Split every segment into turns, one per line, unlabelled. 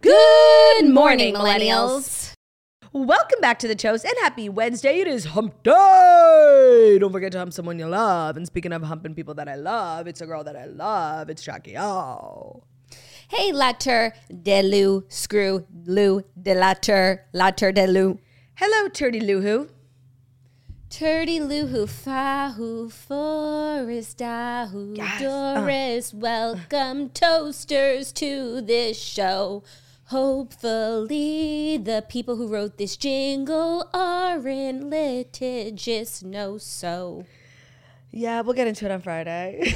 Good morning, millennials.
Welcome back to the toast and happy Wednesday. It is hump day. Don't forget to hump someone you love. And speaking of humping people that I love, it's a girl that I love. It's Jackie O.
Hey, latter de lou, screw lou de latter, latter de lou.
Hello, Turdy.
Lou who fa who forest dahu
Yes, uh.
Doris. Welcome toasters to this show. Hopefully, the people who wrote this jingle are in litigious no so.
Yeah, we'll get into it on Friday.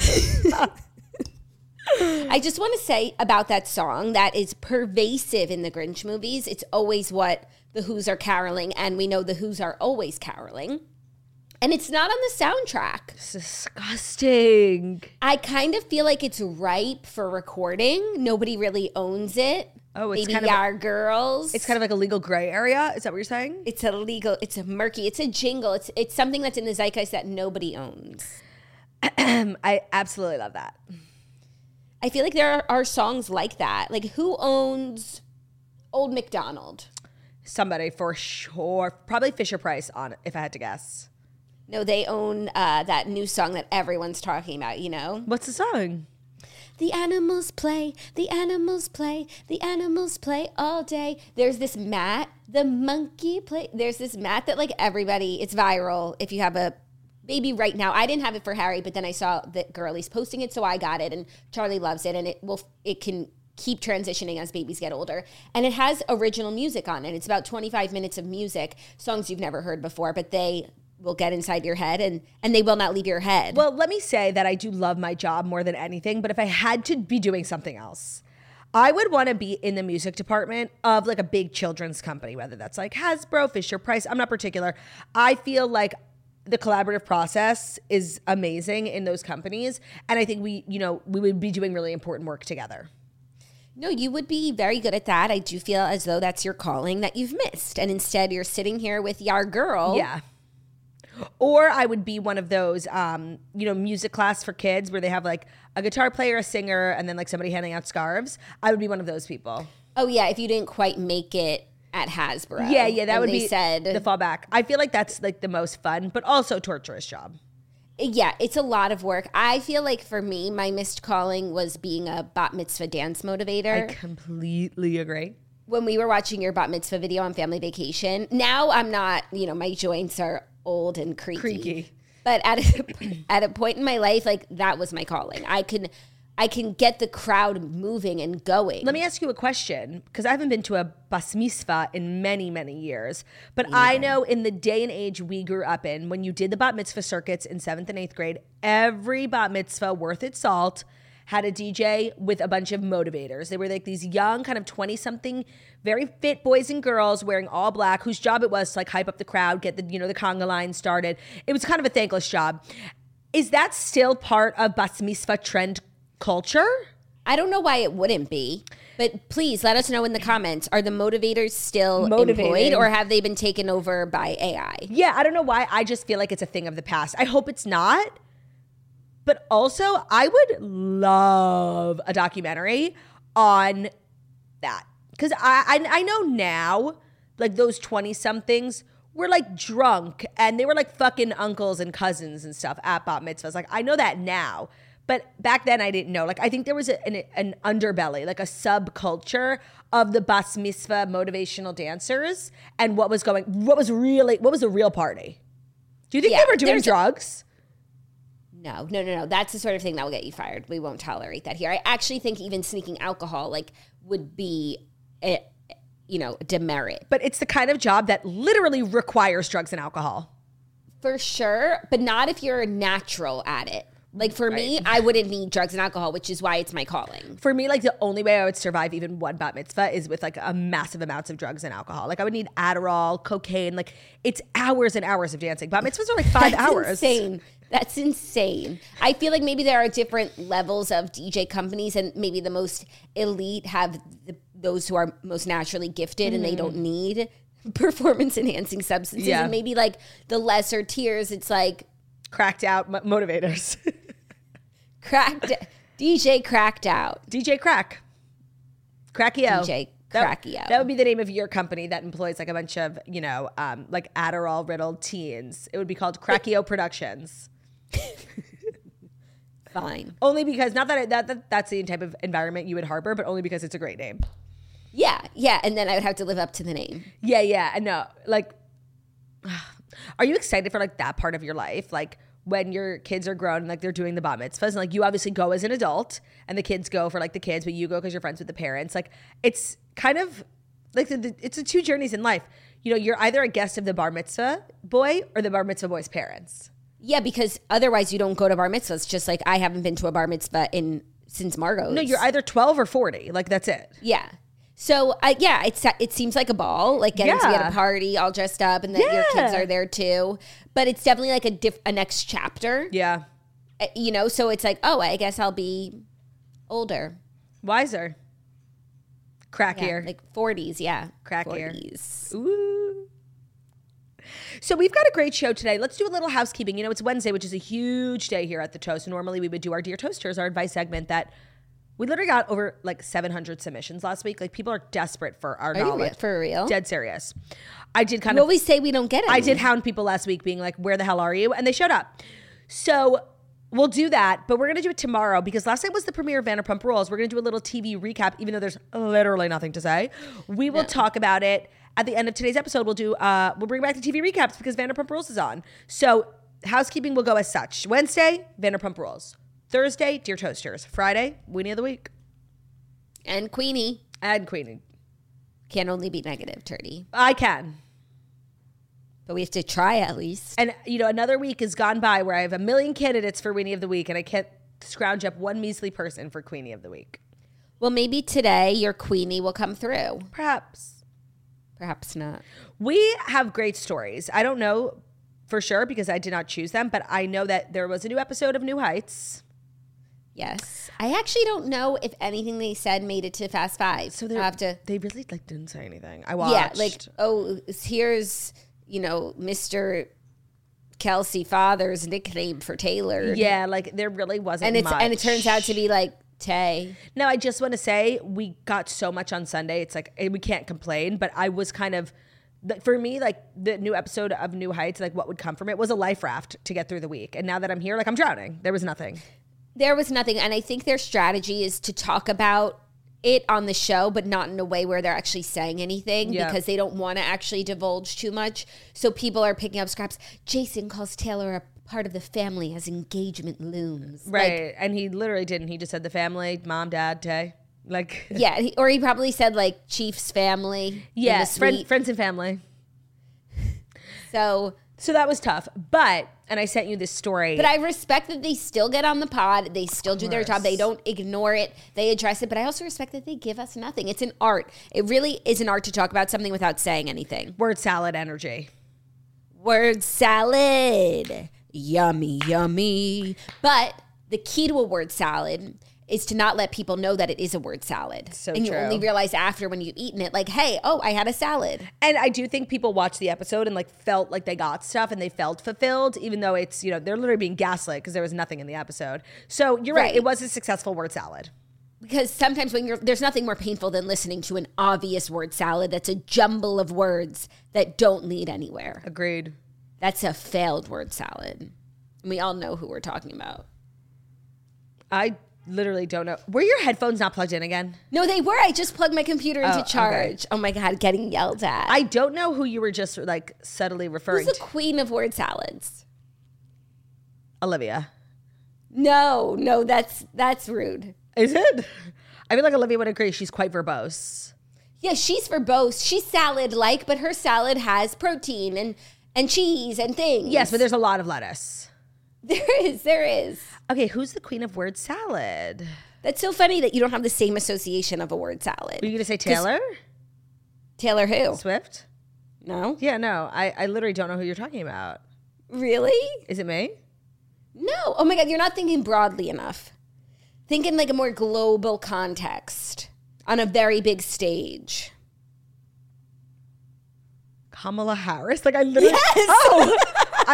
I just want to say about that song that is pervasive in the Grinch movies. It's always what the Who's are caroling, and we know the Who's are always caroling. And it's not on the soundtrack.
it's disgusting.
I kind of feel like it's ripe for recording. Nobody really owns it.
Oh, it's
Maybe
kind of a-
Girls.
It's kind of like a legal gray area. Is that what you're saying?
it's a legal. It's a murky. It's a jingle. It's it's something that's in the zeitgeist that nobody owns.
I absolutely love that.
I feel like there are, are songs like that. Like who owns Old McDonald?
Somebody for sure. Probably Fisher Price on it, if I had to guess.
No, they own uh, that new song that everyone's talking about, you know?
What's the song?
The animals play, the animals play, the animals play all day. There's this mat, the monkey play. There's this mat that, like, everybody, it's viral if you have a baby right now. I didn't have it for Harry, but then I saw that Girlie's posting it, so I got it, and Charlie loves it, and it will, it can keep transitioning as babies get older. And it has original music on it. It's about 25 minutes of music, songs you've never heard before, but they will get inside your head and and they will not leave your head.
Well, let me say that I do love my job more than anything, but if I had to be doing something else, I would want to be in the music department of like a big children's company, whether that's like Hasbro, Fisher Price. I'm not particular. I feel like the collaborative process is amazing in those companies. And I think we, you know, we would be doing really important work together.
No, you would be very good at that. I do feel as though that's your calling that you've missed. And instead, you're sitting here with Yar Girl.
Yeah. Or I would be one of those, um, you know, music class for kids where they have like a guitar player, a singer, and then like somebody handing out scarves. I would be one of those people.
Oh, yeah. If you didn't quite make it at Hasbro.
Yeah, yeah, that would be
said,
the fallback. I feel like that's like the most fun, but also torturous job.
Yeah, it's a lot of work. I feel like for me, my missed calling was being a bat mitzvah dance motivator.
I completely agree.
when we were watching your bat mitzvah video on family vacation, now I'm not, you know, my joints are old and creaky.
Creaky.
But at a, at a point in my life, like that was my calling. I can, I can get the crowd moving and going.
Let me ask you a question because I haven't been to a bas mitzvah in many, many years. But I know in the day and age we grew up in, when you did the bat mitzvah circuits in seventh and eighth grade, every bat mitzvah worth its salt had a DJ with a bunch of motivators. They were like these young, kind of 20 something, very fit boys and girls wearing all black, whose job it was to like hype up the crowd, get the, you know, the conga line started. It was kind of a thankless job. Is that still part of bas mitzvah trend culture?
I don't know why it wouldn't be, but please let us know in the comments. Are the motivators still
Motivating.
employed or have they been taken over by AI?
Yeah, I don't know why. I just feel like it's a thing of the past. I hope it's not. But also, I would love a documentary on that. Because I, I I know now, like those 20 somethings were like drunk and they were like fucking uncles and cousins and stuff at bat mitzvahs. Like I know that now. But back then I didn't know. Like I think there was a, an, an underbelly, like a subculture of the bas mitzvah motivational dancers and what was going, what was really, what was the real party? Do you think
Yeah,
they were doing
there's a-
drugs?
No, no, no, no. That's the sort of thing that will get you fired. We won't tolerate that here. I actually think even sneaking alcohol like would be, a, you know, demerit
but it's the kind of job that literally requires drugs and alcohol.
for sure, but not if you're natural at it. Like for me, I wouldn't need drugs and alcohol, which is why it's my calling.
For me, like the only way I would survive even one bat mitzvah is with like a massive amounts of drugs and alcohol. Like I would need Adderall, cocaine. Like it's hours and hours of dancing. Bat mitzvahs are like five
That's
hours.
insane. That's insane. I feel like maybe there are different levels of DJ companies, and maybe the most elite have the, those who are most naturally gifted and they don't mm. need performance enhancing substances.
Yeah.
And maybe like the lesser tiers, it's like
Cracked out motivators.
cracked DJ cracked out.
DJ Crack. Crackie O.
DJ
That-
Crackie O.
That, would be the name of your company that employs like a bunch of, you know, um, like Adderall riddled teens. It would be called Crackie O. Productions.
Fine.
Only because not that, it, that that that's the type of environment you would harbor, but only because it's a great name.
Yeah, yeah, and then I would have to live up to the name.
Yeah, yeah, I know. Like, are you excited for like that part of your life? Like when your kids are grown and like they're doing the bat mitzvahs, and like you obviously go as an adult, and the kids go for like the kids, but you go because you're friends with the parents. Like it's kind of like the, the, it's the two journeys in life. You know, you're either a guest of the bar mitzvah boy or the bar mitzvah boy's parents.
Yeah, because otherwise you don't go to bar mitzvahs. Just like I haven't been to a bar mitzvah in since Margot.
No, you're either 12 or 40. Like that's it.
Yeah. So I yeah, it's it seems like a ball, like getting to be at a party all dressed up, and that your kids are there too. But it's definitely like a diff, a next chapter,
Yeah.
Uh, you know. So it's like, oh, I guess I'll be older,
Wiser.
yeah,
Crackier.
like forties, yeah,
Crackier.
40s.
Ooh. So we've got a great show today. Let's do a little housekeeping. You know, it's Wednesday, which is a huge day here at the Toast. Normally, we would do our Dear Toasters, our advice segment that we literally got over like 700 submissions last week. Like people are desperate for our
Are
knowledge.
re- for real?
Dead serious. I did kind
You
of
always say we don't get it.
I did hound people last week being like, where the hell are you? And they showed up. So we'll do that, but we're going to do it tomorrow because last night was the premiere of Vanderpump Rules. We're going to do a little TV recap, even though there's literally nothing to say. We will talk about it at the end of today's episode. We'll do, uh, we'll bring back the TV recaps because Vanderpump Rules is on. So housekeeping will go as such. Wednesday, Vanderpump Rules. Thursday, Dear Toasters. Friday, Weenie of the Week.
And Queenie
And Queenie.
can only be negative, Turdy,
I can.
but we have to try at least.
And you know, another week has gone by where I have a million candidates for Weenie of the Week, and I can't scrounge up one measly person for Queenie of the Week.
Well, maybe today your Queenie will come through.
Perhaps
Perhaps not.
we have great stories. I don't know for sure because I did not choose them, but I know that there was a new episode of New Heights.
Yes. I actually don't know if anything they said made it to Fast Five. So
they
have to.
They really like didn't say anything. I watched.
Yeah, like oh, here's you know Mr. Kelce Father's nickname for Taylor.
yeah, like there really wasn't.
and it's
much.
and it turns out to be like Tay.
No, I just want to say we got so much on Sunday. It's like eh, we can't complain, but I was kind of like, for me like the new episode of New Heights, like what would come from it was a life raft to get through the week. And now that I'm here, like I'm drowning. There was nothing.
There was nothing, and I think their strategy is to talk about it on the show, but not in a way where they're actually saying anything
Yeah.
because they don't want to actually divulge too much. So people are picking up scraps. Jason calls Taylor a part of the family as engagement looms. Like,
Right. and he literally didn't. He just said the family, mom, dad, Tay. Like
yeah, or he probably said like Chief's family.
yeah, friend, friends and family.
So,
So that was tough. But and I sent you this story.
but I respect that they still get on the pod. They still do their job. They don't ignore it. They address it. But I also respect that they give us nothing. It's an art. It really is an art to talk about something without saying anything.
word salad energy.
Word salad. Yummy, yummy. But the key to a word salad is to not let people know that it is a word salad.
So
and you
true.
only realize after when you've eaten it, like, hey, oh, I had a salad.
And I do think people watched the episode and like felt like they got stuff and they felt fulfilled, even though it's, you know, they're literally being gaslit because there was nothing in the episode. So you're right.
Right.
It was a successful word salad.
Because sometimes when you're there's nothing more painful than listening to an obvious word salad that's a jumble of words that don't lead anywhere.
Agreed.
That's a failed word salad. And we all know who we're talking about.
I literally don't know. Were your headphones not plugged in again?
No, they were. I just plugged my computer into
Oh, okay.
charge. Oh my god, getting yelled at.
I don't know who you were just like subtly referring
Who's the
to.
queen of word salads?
Olivia.
No, no, that's that's rude.
Is it? I feel like Olivia would agree. She's quite verbose.
Yeah, she's verbose. She's salad like, but her salad has protein and and cheese and things.
Yes, but there's a lot of lettuce.
there is, there is.
Okay, who's the queen of word salad?
That's so funny that you don't have the same association of a word salad.
Were you going to say Taylor
Taylor who?
Swift?
No?
Yeah, no. I, I literally don't know who you're talking about.
Really?
Is it me?
No. Oh my god, you're not thinking broadly enough. Think in like a more global context on a very big stage.
Kamala Harris? Like I literally Yes. Oh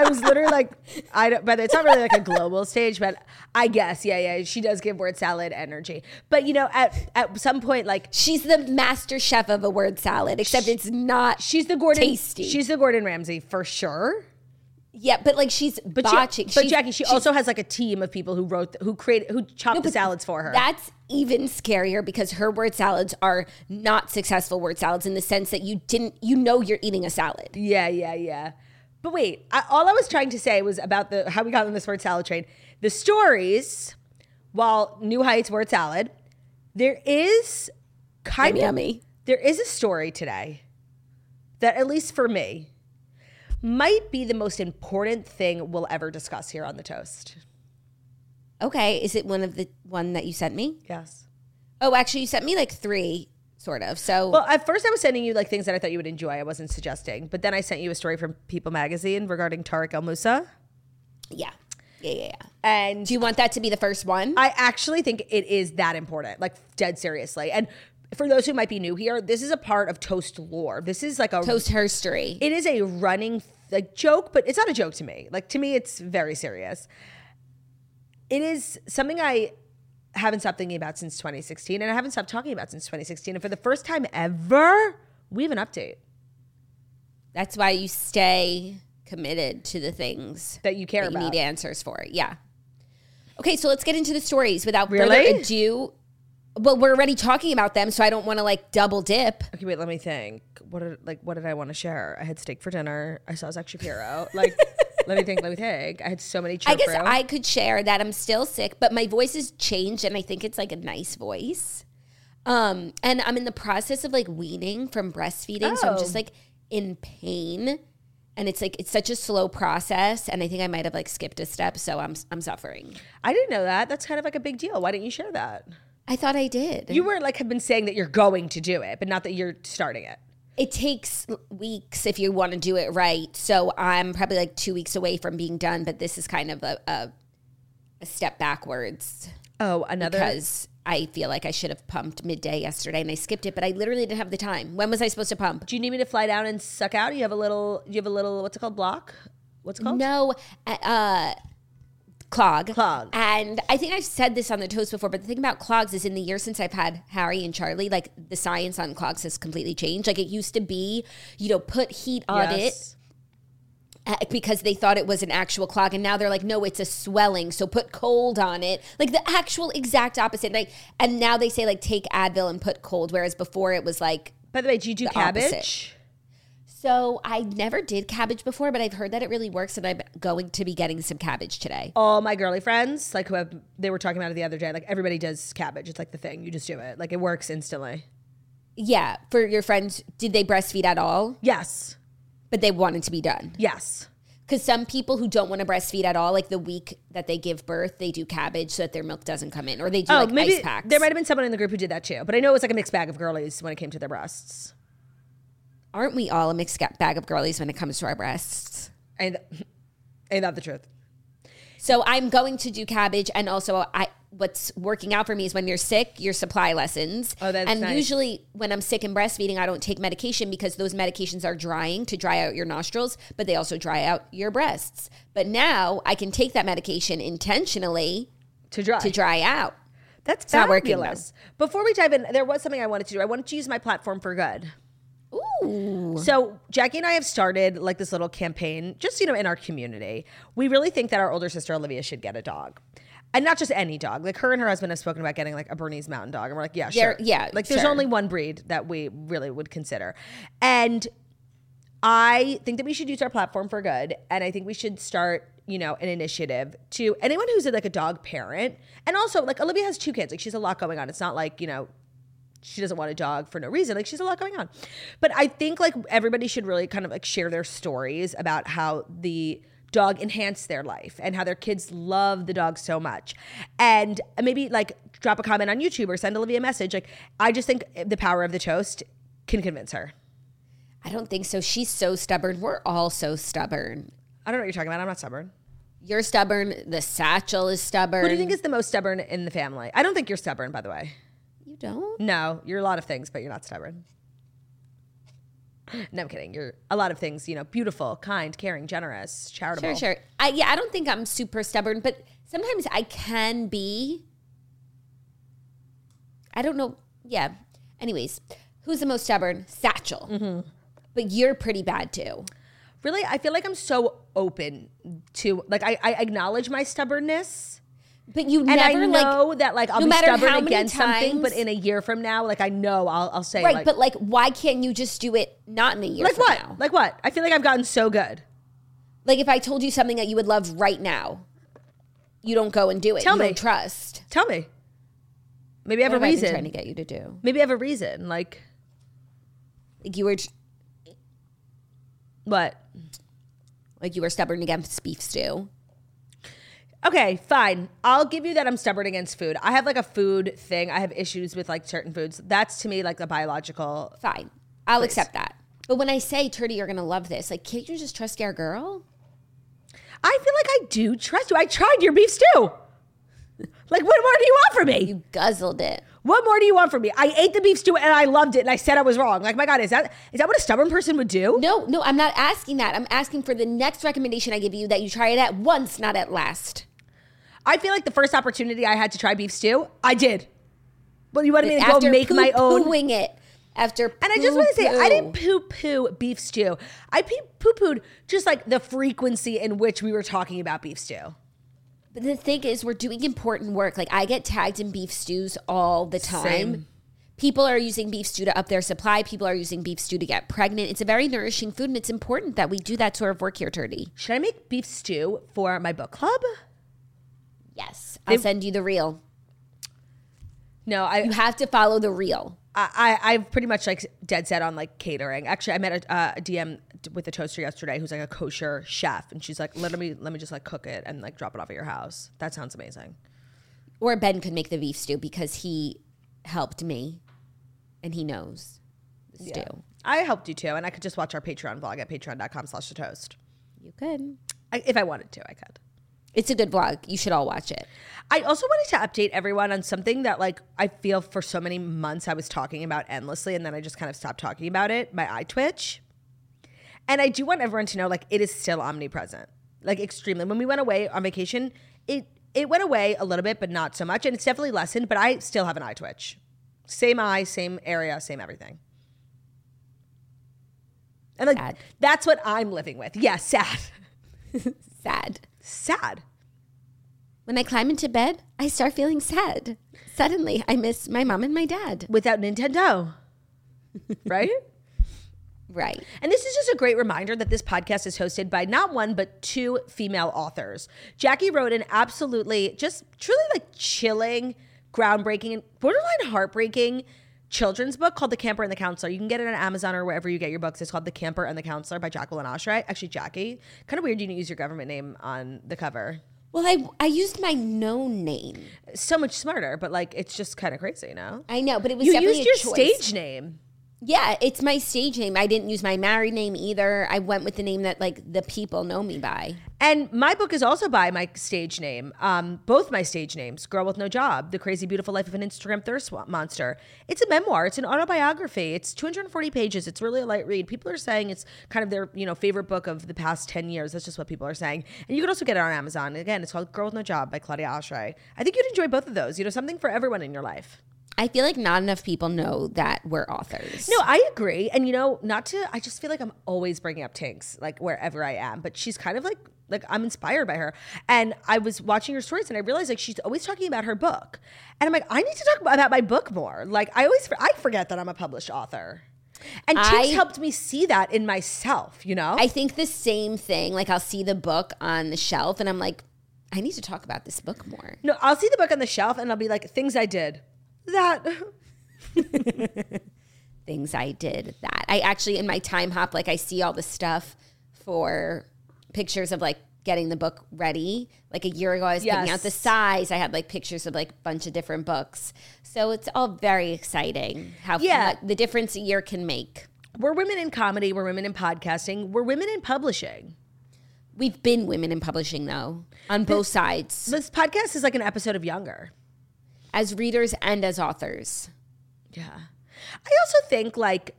I was literally like, I don't, but it's not really like a global stage, but I guess, yeah, yeah, she does give word salad energy. But you know, at at some point, like
She's the master chef of a word salad, except it's not.
she's the Gordon,
Tasty.
she's the Gordon Ramsay for sure.
Yeah, but like she's
But, she-
botching.
but
She's-
Jackie, she also has like a team of people who wrote, who created, who chopped the salads for her.
That's even scarier because her word salads are not successful word salads in the sense that you didn't, you know, you're eating a salad.
Yeah, yeah, yeah. But wait, I, all I was trying to say was about the how we got on this word salad train. The stories, while New Heights word salad, there is kind of
yummy.
there is a story today that at least for me might be the most important thing we'll ever discuss here on the toast.
Okay, is it one of the one that you sent me?
Yes.
Oh, actually, you sent me like three, sort of. So
Well, at first I was sending you like things that I thought you would enjoy. I wasn't suggesting, but then I sent you a story from People Magazine regarding Tarek El Moussa,
yeah, yeah, yeah, yeah.
and
Do you want that to be the first one?
I actually think it is that important, like dead seriously. And for those who might be new here, this is a part of toast lore. This is like a
Toast herstory.
It is a running like joke, but it's not a joke to me. Like to me, it's very serious. It is something I haven't stopped thinking about since 2016, and I haven't stopped talking about since 2016. And for the first time ever, we have an update
That's why you stay committed to the things
that you care
that you
about.
need answers for. Yeah. Okay, so let's get into the stories without
Really?
further ado. Well, we're already talking about them, so I don't want to like double dip.
Okay, wait. Let me think. What did like what did I want to share? I had steak for dinner. I saw Zach Shapiro. Like, let me think. Let me think. I had so many.
I guess. I could share that I'm still sick, but my voice has changed, and I think it's like a nice voice. Um, and I'm in the process of like weaning from breastfeeding, so I'm
Oh.
just like in pain, and it's like it's such a slow process, and I think I might have like skipped a step, so I'm I'm suffering.
I didn't know that. That's kind of like a big deal. Why didn't you share that?
I thought I did.
You were like have been saying that you're going to do it, but not that you're starting it.
It takes weeks if you want to do it right. So I'm probably like two weeks away from being done, but this is kind of a, a, a step backwards
Oh, another.
because I feel like I should have pumped midday yesterday and I skipped it, but I literally didn't have the time. When was I supposed to pump?
do you need me to fly down and suck out? You have a little. You have a little. What's it called? Block. What's it called?
No, uh, clog.
Clog.
And I think I've said this on the toast before, but the thing about clogs is in the year since I've had Harry and Charlie, like the science on clogs has completely changed. Like it used to be, you know, put heat on it
Yes.
uh, because they thought it was an actual clog and now they're like no it's a swelling so put cold on it like the actual exact opposite like and now they say like take advil and put cold whereas before it was like
By the way, do you do cabbage?
opposite. So i never did cabbage before but i've heard that it really works and i'm going to be getting some cabbage today
All my girly friends, like who have, they were talking about it the other day. Like everybody does cabbage. It's like the thing. You just do it. Like it works instantly.
yeah for your friends did they breastfeed at all
Yes.
but they wanted to be done
Yes.
because some people who don't want to breastfeed at all like the week that they give birth they do cabbage so that their milk doesn't come in or they do
Oh,
like
maybe
ice packs
there might have been someone in the group who did that too. But I know it was like a mixed bag of girlies when it came to their breasts.
Aren't we all a mixed bag of girlies when it comes to our breasts?
Ain't, ain't that the truth?
So I'm going to do cabbage, and also I. What's working out for me is when you're sick, your supply lessens.
Oh, that's
and
nice.
usually when I'm sick and breastfeeding, I don't take medication because those medications are drying to dry out your nostrils, but they also dry out your breasts. But now I can take that medication intentionally
To dry.
to dry out.
That's
not working,
fabulous. Before we dive in, there was something I wanted to do. I wanted to use my platform for good.
Ooh.
So Jackie and I have started like this little campaign, just you know, in our community. We really think that our older sister Olivia should get a dog. And not just any dog. Like her and her husband have spoken about getting like a Bernese Mountain Dog. And we're like, yeah, sure.
yeah,
Like there's
sure.
only one breed that we really would consider. And I think that we should use our platform for good. And I think we should start, you know, an initiative to anyone who's like a dog parent. And also, like, Olivia has two kids. Like, she's a lot going on. It's not like, you know, she doesn't want a dog for no reason. Like, she's a lot going on. But I think, like, everybody should really kind of like share their stories about how the dog enhanced their life and how their kids love the dog so much. And maybe like drop a comment on YouTube or send Olivia a message. Like, I just think the power of the toast can convince her.
I don't think so. She's so stubborn. We're all so stubborn.
I don't know what you're talking about. I'm not stubborn.
You're stubborn. The satchel is stubborn.
Who do you think is the most stubborn in the family? I don't think you're stubborn, by the way.
You don't?
No, you're a lot of things, but you're not stubborn. no, I'm kidding. You're a lot of things, you know, beautiful, kind, caring, generous, charitable.
Sure, sure. I, yeah, I don't think I'm super stubborn, but sometimes I can be. I don't know. Yeah. Anyways, who's the most stubborn? Satchel.
Mm-hmm.
But you're pretty bad too.
Really, I feel like I'm so open to like I, I acknowledge my stubbornness.
But you
And
never
I
like
that like I'll
no
be
matter how
stubborn
many
against something, but in a year from now, like I know I'll I'll say
right.
like
but like, why can't you just do it not in a year?
like
from
what?
Now?
Like what? I feel like I've gotten so good.
Like if I told you something that you would love right now, you don't go and do it.
Tell
you
me.
don't trust.
Tell me. Maybe I have
What
a
have I
reason.
trying to get you to do?
Maybe I have a reason. Like
Like you were,
what?
like you were stubborn against beef stew.
Okay, fine. I'll give you that I'm stubborn against food. I have like a food thing. I have issues with like certain foods. That's to me like a biological.
Fine, I'll accept that. But when I say, Turdy, you're gonna love this, like, can't you just trust our girl?
I feel like I do trust you. I tried your beef stew. Like, what more do you want from me?
You guzzled it.
What more do you want from me? I ate the beef stew and I loved it, and I said I was wrong. Like, my God, is that is that what a stubborn person would do?
No, no, I'm not asking that. I'm asking for the next recommendation I give you that you try it at once, not at last.
I feel like the first opportunity I had to try beef stew, I did. But you wanted me to go make my own.
poo-pooing it. After
And I just want to say, I didn't poo poo beef stew. I poo pooed just like the frequency in which we were talking about beef stew.
But the thing is, we're doing important work. Like I get tagged in beef stews all the time.
Same.
People are using beef stew to up their supply. People are using beef stew to get pregnant. It's a very nourishing food, and it's important that we do that sort of work here, Turdy.
Should I make beef stew for my book club?
Yes, I'll send you the reel.
No, I,
You have to follow the reel.
I, I, I've pretty much like dead set on like catering. Actually, I met a, uh, a DM with a toaster yesterday who's like a kosher chef, and she's like, "Let me, let me just like cook it and like drop it off at your house." That sounds amazing.
Or Ben could make the beef stew because he helped me, and he knows the stew.
I helped you too, and I could just watch our Patreon vlog at patreon.com/slash the toast.
You could.
I, if I wanted to, I could.
It's a good vlog. You should all watch it.
I also wanted to update everyone on something that like I feel for so many months I was talking about endlessly and then I just kind of stopped talking about it, my eye twitch. And I do want everyone to know like it is still omnipresent. Like extremely. When we went away on vacation, it it went away a little bit but not so much and it's definitely lessened, but I still have an eye twitch. Same eye, same area, same everything. And like
Sad.
that's what I'm living with. Yeah, sad.
Sad.
Sad.
When I climb into bed, I start feeling sad. Suddenly, I miss my mom and my dad.
Without Nintendo. right?
Right.
And this is just a great reminder that this podcast is hosted by not one, but two female authors. Jackie wrote an absolutely, just truly like chilling, groundbreaking, and borderline heartbreaking children's book called The Camper and the Counselor. You can get it on Amazon or wherever you get your books. It's called The Camper and the Counselor by Jacqueline Oshry. Actually, Jackie. Kind of weird you didn't use your government name on the cover.
Well, I I used my known name.
So much smarter, but like it's just kind of crazy, you know?
I know, but it was
You used your
choice.
stage name.
Yeah, it's my stage name. I didn't use my married name either. I went with the name that like the people know me by.
And my book is also by my stage name. Um, both my stage names, Girl with No Job, The Crazy Beautiful Life of an Instagram Thirst Monster. It's a memoir. It's an autobiography. It's 240 pages. It's really a light read. People are saying it's kind of their, you know, favorite book of the past 10 years. That's just what people are saying. And you can also get it on Amazon. Again, it's called Girl with No Job by Claudia Oshry. I think you'd enjoy both of those. You know, something for everyone in your life.
I feel like not enough people know that we're authors.
No, I agree. And you know, not to I just feel like I'm always bringing up Tinx like wherever I am, but she's kind of like like I'm inspired by her. And I was watching her stories and I realized like she's always talking about her book. And I'm like, I need to talk about my book more. Like I always I forget that I'm a published author. And
Tinx
helped me see that in myself, you know?
I think the same thing. Like I'll see the book on the shelf and I'm like, I need to talk about this book more.
no, I'll see the book on the shelf and I'll be like, things I did. That
Things I did that. I actually in my time hop, like I see all the stuff for pictures of like getting the book ready. Like a year ago, I was picking
Yes.
out the size. I had like pictures of like a bunch of different books. So it's all very exciting how
Yeah.
the difference a year can make.
we're women in comedy, we're women in podcasting, we're women in publishing.
We've been women in publishing though, on both sides,
This podcast is like an episode of Younger.
As readers and as authors.
Yeah. I also think like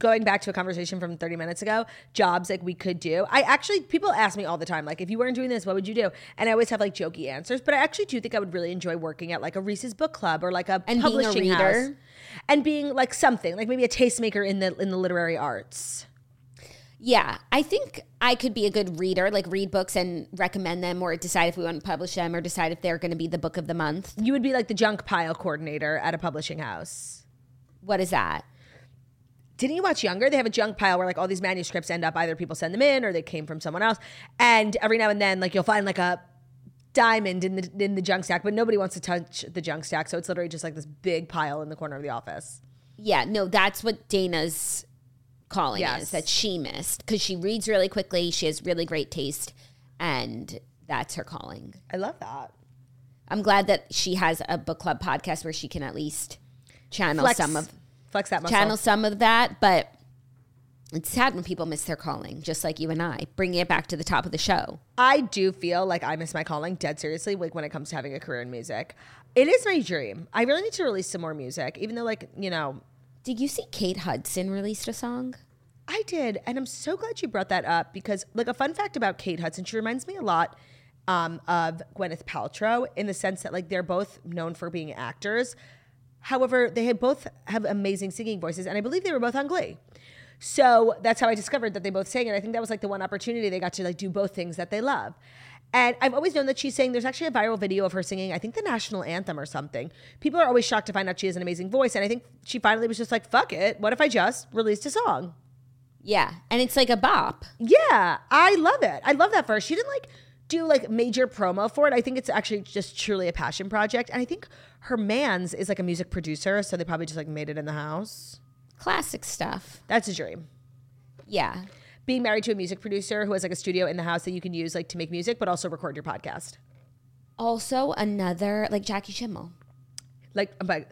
going back to a conversation from 30 minutes ago, jobs like we could do. I actually, people ask me all the time, like, if you weren't doing this, what would you do? And I always have like jokey answers, but I actually do think I would really enjoy working at like a Reese's book club or like a
And being a
publishing
reader.
house. And being like something, like maybe a tastemaker in the in the literary arts.
Yeah, I think I could be a good reader, like read books and recommend them or decide if we want to publish them or decide if they're going to be the book of the month.
You would be like the junk pile coordinator at a publishing house.
What is that?
Didn't you watch Younger? They have a junk pile where like all these manuscripts end up either people send them in or they came from someone else. And every now and then, like you'll find like a diamond in the in the junk stack, but nobody wants to touch the junk stack, so it's literally just like this big pile in the corner of the office.
Yeah, no, that's what Dana's calling
Yes.
is that she missed because she reads really quickly. She has really great taste, and that's her calling.
I love that.
I'm glad that she has a book club podcast where she can at least channel
Flex
some of
flex that muscle.
channel some of that, but it's sad when people miss their calling, just like you and I, bringing it back to the top of the show.
I do feel like I miss my calling dead seriously, like when it comes to having a career in music. It is my dream. I really need to release some more music, even though like, you know,
Did you see Kate Hudson released a song?
I did, and I'm so glad you brought that up because, like, a fun fact about Kate Hudson, she reminds me a lot um, of Gwyneth Paltrow in the sense that, like, they're both known for being actors. However, they both have amazing singing voices, and I believe they were both on Glee. So that's how I discovered that they both sang, and I think that was like the one opportunity they got to like do both things that they love. And I've always known that she's saying there's actually a viral video of her singing, I think the national anthem or something. People are always shocked to find out she has an amazing voice, and I think she finally was just like, "Fuck it, what if I just released a song?"
Yeah, and it's like a bop.
Yeah, I love it. I love that her. She didn't like do like major promo for it. I think it's actually just truly a passion project. And I think her man's is like a music producer, so they probably just like made it in the house.
Classic stuff.
That's a dream.
Yeah.
Being married to a music producer who has like a studio in the house that you can use like to make music, but also record your podcast.
Also, another like Jackie Schimmel.
Like, uh, I'm like,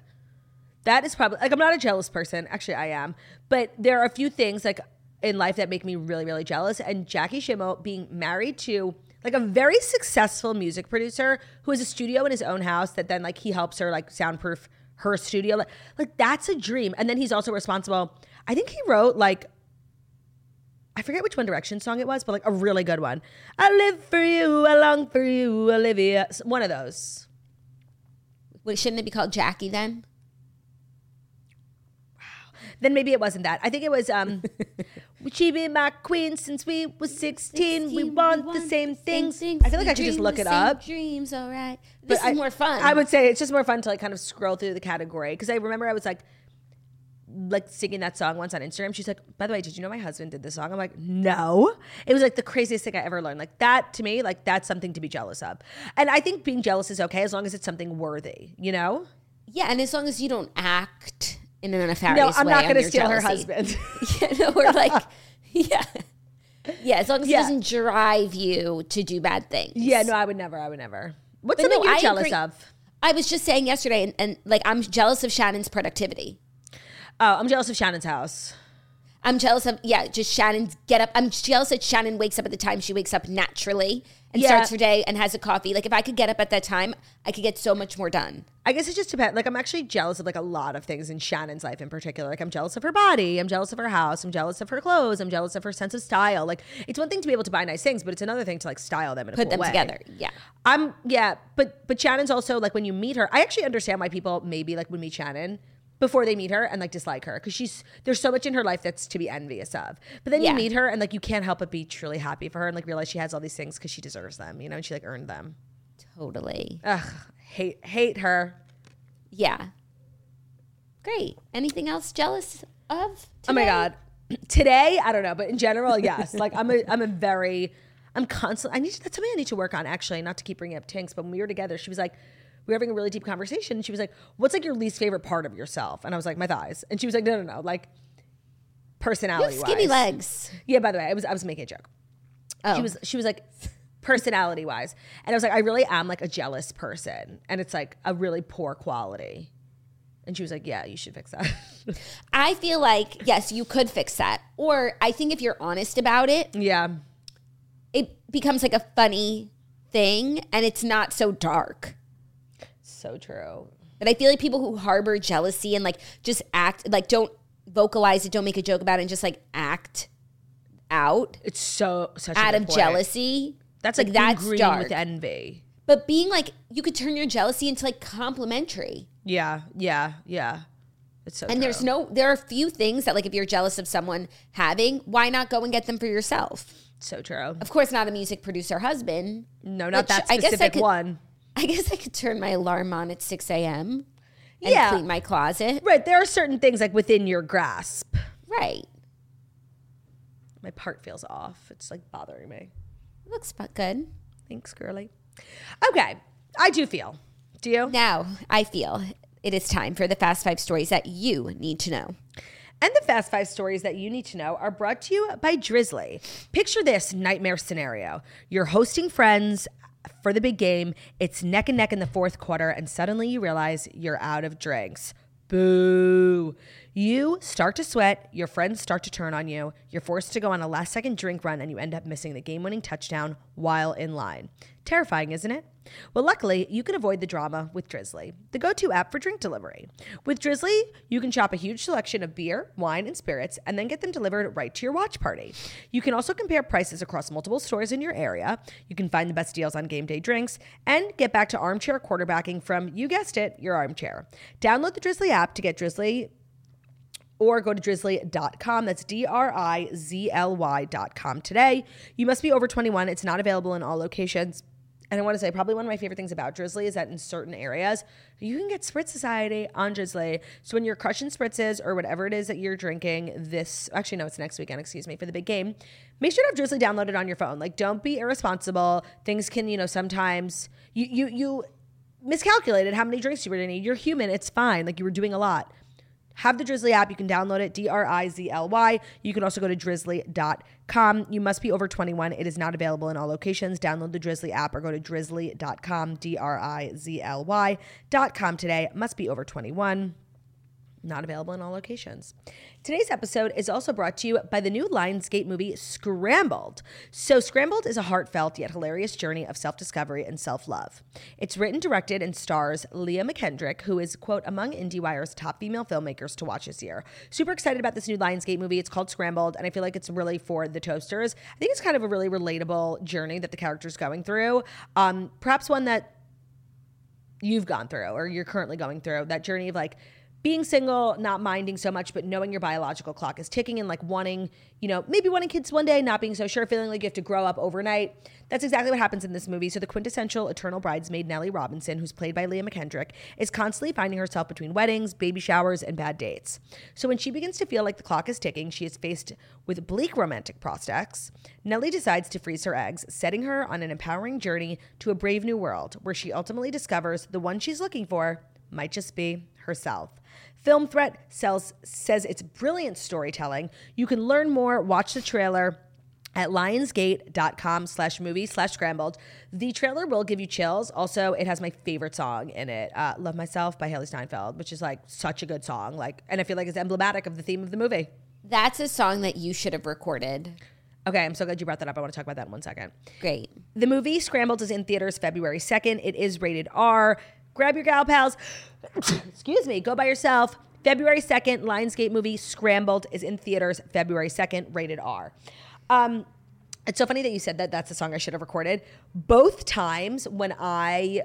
that is probably like I'm not a jealous person. Actually, I am. But there are a few things like in life that make me really, really jealous. And Jackie Schimmel being married to like a very successful music producer who has a studio in his own house that then like he helps her like soundproof her studio. Like, like that's a dream. And then he's also responsible. I think he wrote like I forget which One Direction song it was, but like a really good one. I live for you, I long for you, Olivia. One of those.
Wait, shouldn't it be called Jackie then? Wow.
Then maybe it wasn't that. I think it was um Would she be my queen since we was 16? we want the same things. I feel like I could just look it up.
Dreams, all right. This
But
is
I-
more fun.
I would say it's just more fun to like kind of scroll through the category because I remember I was like like singing that song once on Instagram. She's like, "By the way, did you know my husband did this song?" I'm like, "No." It was like the craziest thing I ever learned. Like that to me, like that's something to be jealous of. And I think being jealous is okay as long as it's something worthy, you know?
Yeah, and as long as you don't act in a nefarious
No,
way.
I'm not going to steal her husband.
yeah, no, or like, yeah. Yeah, as long as
Yeah.
it doesn't drive you to do bad things.
yeah, no, I would never. I would never. What's
But
something
no,
you're
I
jealous
agree.
of?
I was just saying yesterday, and, and like, I'm jealous of Shannon's productivity.
Oh, I'm jealous of Shannon's house.
I'm jealous of, yeah, just Shannon's get up. I'm jealous that Shannon wakes up at the time she wakes up naturally and
Yeah.
starts her day and has a coffee. Like, if I could get up at that time, I could get so much more done.
I guess it just depends. Like, I'm actually jealous of like a lot of things in Shannon's life in particular. Like, I'm jealous of her body. I'm jealous of her house. I'm jealous of her clothes. I'm jealous of her sense of style. Like, it's one thing to be able to buy nice things, but it's another thing to like style them and
Put them together. Yeah.
I'm yeah, but but Shannon's also like when you meet her, I actually understand why people maybe like would meet Shannon before they meet her and like dislike her because she's there's so much in her life that's to be envious of. But then
Yeah.
you meet her and like you can't help but be truly happy for her and like realize she has all these things because she deserves them, you know, and she like earned them.
Totally.
Ugh, hate hate her.
Yeah. Great. Anything else jealous of?
Oh my god. Today, I don't know, but in general, yes. like I'm a I'm a very I'm constantly I need to, that's something I need to work on actually, not to keep bringing up Tinx, but when we were together, she was like we were having a really deep conversation and she was like, "What's like your least favorite part of yourself?" And I was like, "My thighs." And she was like, "No, no, no, like
You have
personality
skinny legs.
Yeah, by the way, I was I was making a joke.
Oh.
She was she was like personality wise. And I was like, I really am like a jealous person. And it's like a really poor quality. And she was like, Yeah, you should fix that.
I feel like, yes, you could fix that. Or I think if you're honest about it,
yeah.
it becomes like a funny thing and it's not so dark.
So true.
But I feel like people who harbor jealousy and like just act like don't vocalize it, don't make a joke about it, and just like act out
It's so such
out of jealousy.
That's
like
like,
that's dark.
with envy.
But being like, you could turn your jealousy into like complimentary.
Yeah, yeah, yeah. It's so
And there's no, there are a few things that like if you're jealous of someone having, why not go and get them for yourself?
so true.
Of course, not a music producer husband.
No, not that
I guess I
specific
could-
one.
I guess I could turn my alarm on at 6 a.m. and
Yeah.
clean my closet.
Right, there are certain things like within your grasp.
Right.
My part feels off. It's like bothering me.
Looks fu- good.
Thanks, girly. Okay, I do feel. Do you?
Now, I feel it is time for the fast five stories that you need to know.
And the fast five stories that you need to know are brought to you by Drizly. Picture this nightmare scenario you're hosting friends for the big game, it's neck and neck in the fourth quarter, and suddenly you realize you're out of drinks. Boo. You start to sweat, your friends start to turn on you, you're forced to go on a last second drink run, and you end up missing the game winning touchdown while in line. Terrifying, isn't it? Well, luckily, you can avoid the drama with Drizly, the go to app for drink delivery. With Drizly, you can shop a huge selection of beer, wine, and spirits and then get them delivered right to your watch party. You can also compare prices across multiple stores in your area. You can find the best deals on game day drinks and get back to armchair quarterbacking from, you guessed it, your armchair. Download the Drizly app to get Drizly or go to drizly.com. That's D R I Z L Y.com today. You must be over 21. It's not available in all locations. And I want to say, probably one of my favorite things about Drizly is that in certain areas, you can get Spritz Society on Drizly. So when you're crushing spritzes or whatever it is that you're drinking this, actually, no, it's next weekend, excuse me, for the big game, make sure to have Drizly downloaded on your phone. Like, don't be irresponsible. Things can, you know, sometimes you, you, you miscalculated how many drinks you were going to need. You're human. It's fine. Like, you were doing a lot. Have the Drizly app. You can download it, D R I Z L Y. You can also go to drizly.com. You must be over 21. It is not available in all locations. Download the Drizly app or go to drizly.com, D R I Z L Y.com today. Must be over 21. Not available in all locations. Today's episode is also brought to you by the new Lionsgate movie Scrambled. So, Scrambled is a heartfelt yet hilarious journey of self discovery and self love. It's written, directed, and stars Leah McKendrick, who is, quote, among IndieWire's top female filmmakers to watch this year. Super excited about this new Lionsgate movie. It's called Scrambled, and I feel like it's really for the toasters. I think it's kind of a really relatable journey that the character's going through. Um, perhaps one that you've gone through or you're currently going through that journey of like being single, not minding so much, but knowing your biological clock is ticking and like wanting, you know, maybe wanting kids one day, not being so sure, feeling like you have to grow up overnight. That's exactly what happens in this movie. So the quintessential eternal bridesmaid, Nellie Robinson, who's played by Leah McKendrick, is constantly finding herself between weddings, baby showers, and bad dates. So when she begins to feel like the clock is ticking, she is faced with bleak romantic prospects. Nellie decides to freeze her eggs, setting her on an empowering journey to a brave new world where she ultimately discovers the one she's looking for might just be herself. Film Threat sells, says it's brilliant storytelling. You can learn more, watch the trailer at lionsgate.com slash movie slash scrambled. The trailer will give you chills. Also, it has my favorite song in it, uh, Love Myself by Hailee Steinfeld, which is like such a good song. Like, and I feel like it's emblematic of the theme of the movie.
That's a song that you should have recorded.
Okay, I'm so glad you brought that up. I want to talk about that in one second.
Great.
The movie Scrambled is in theaters February 2nd. It is rated R. Grab your gal pals. Excuse me. Go by yourself. February 2nd, Lionsgate movie Scrambled is in theaters February 2nd, rated R. Um, it's so funny that you said that that's a song I should have recorded. Both times when I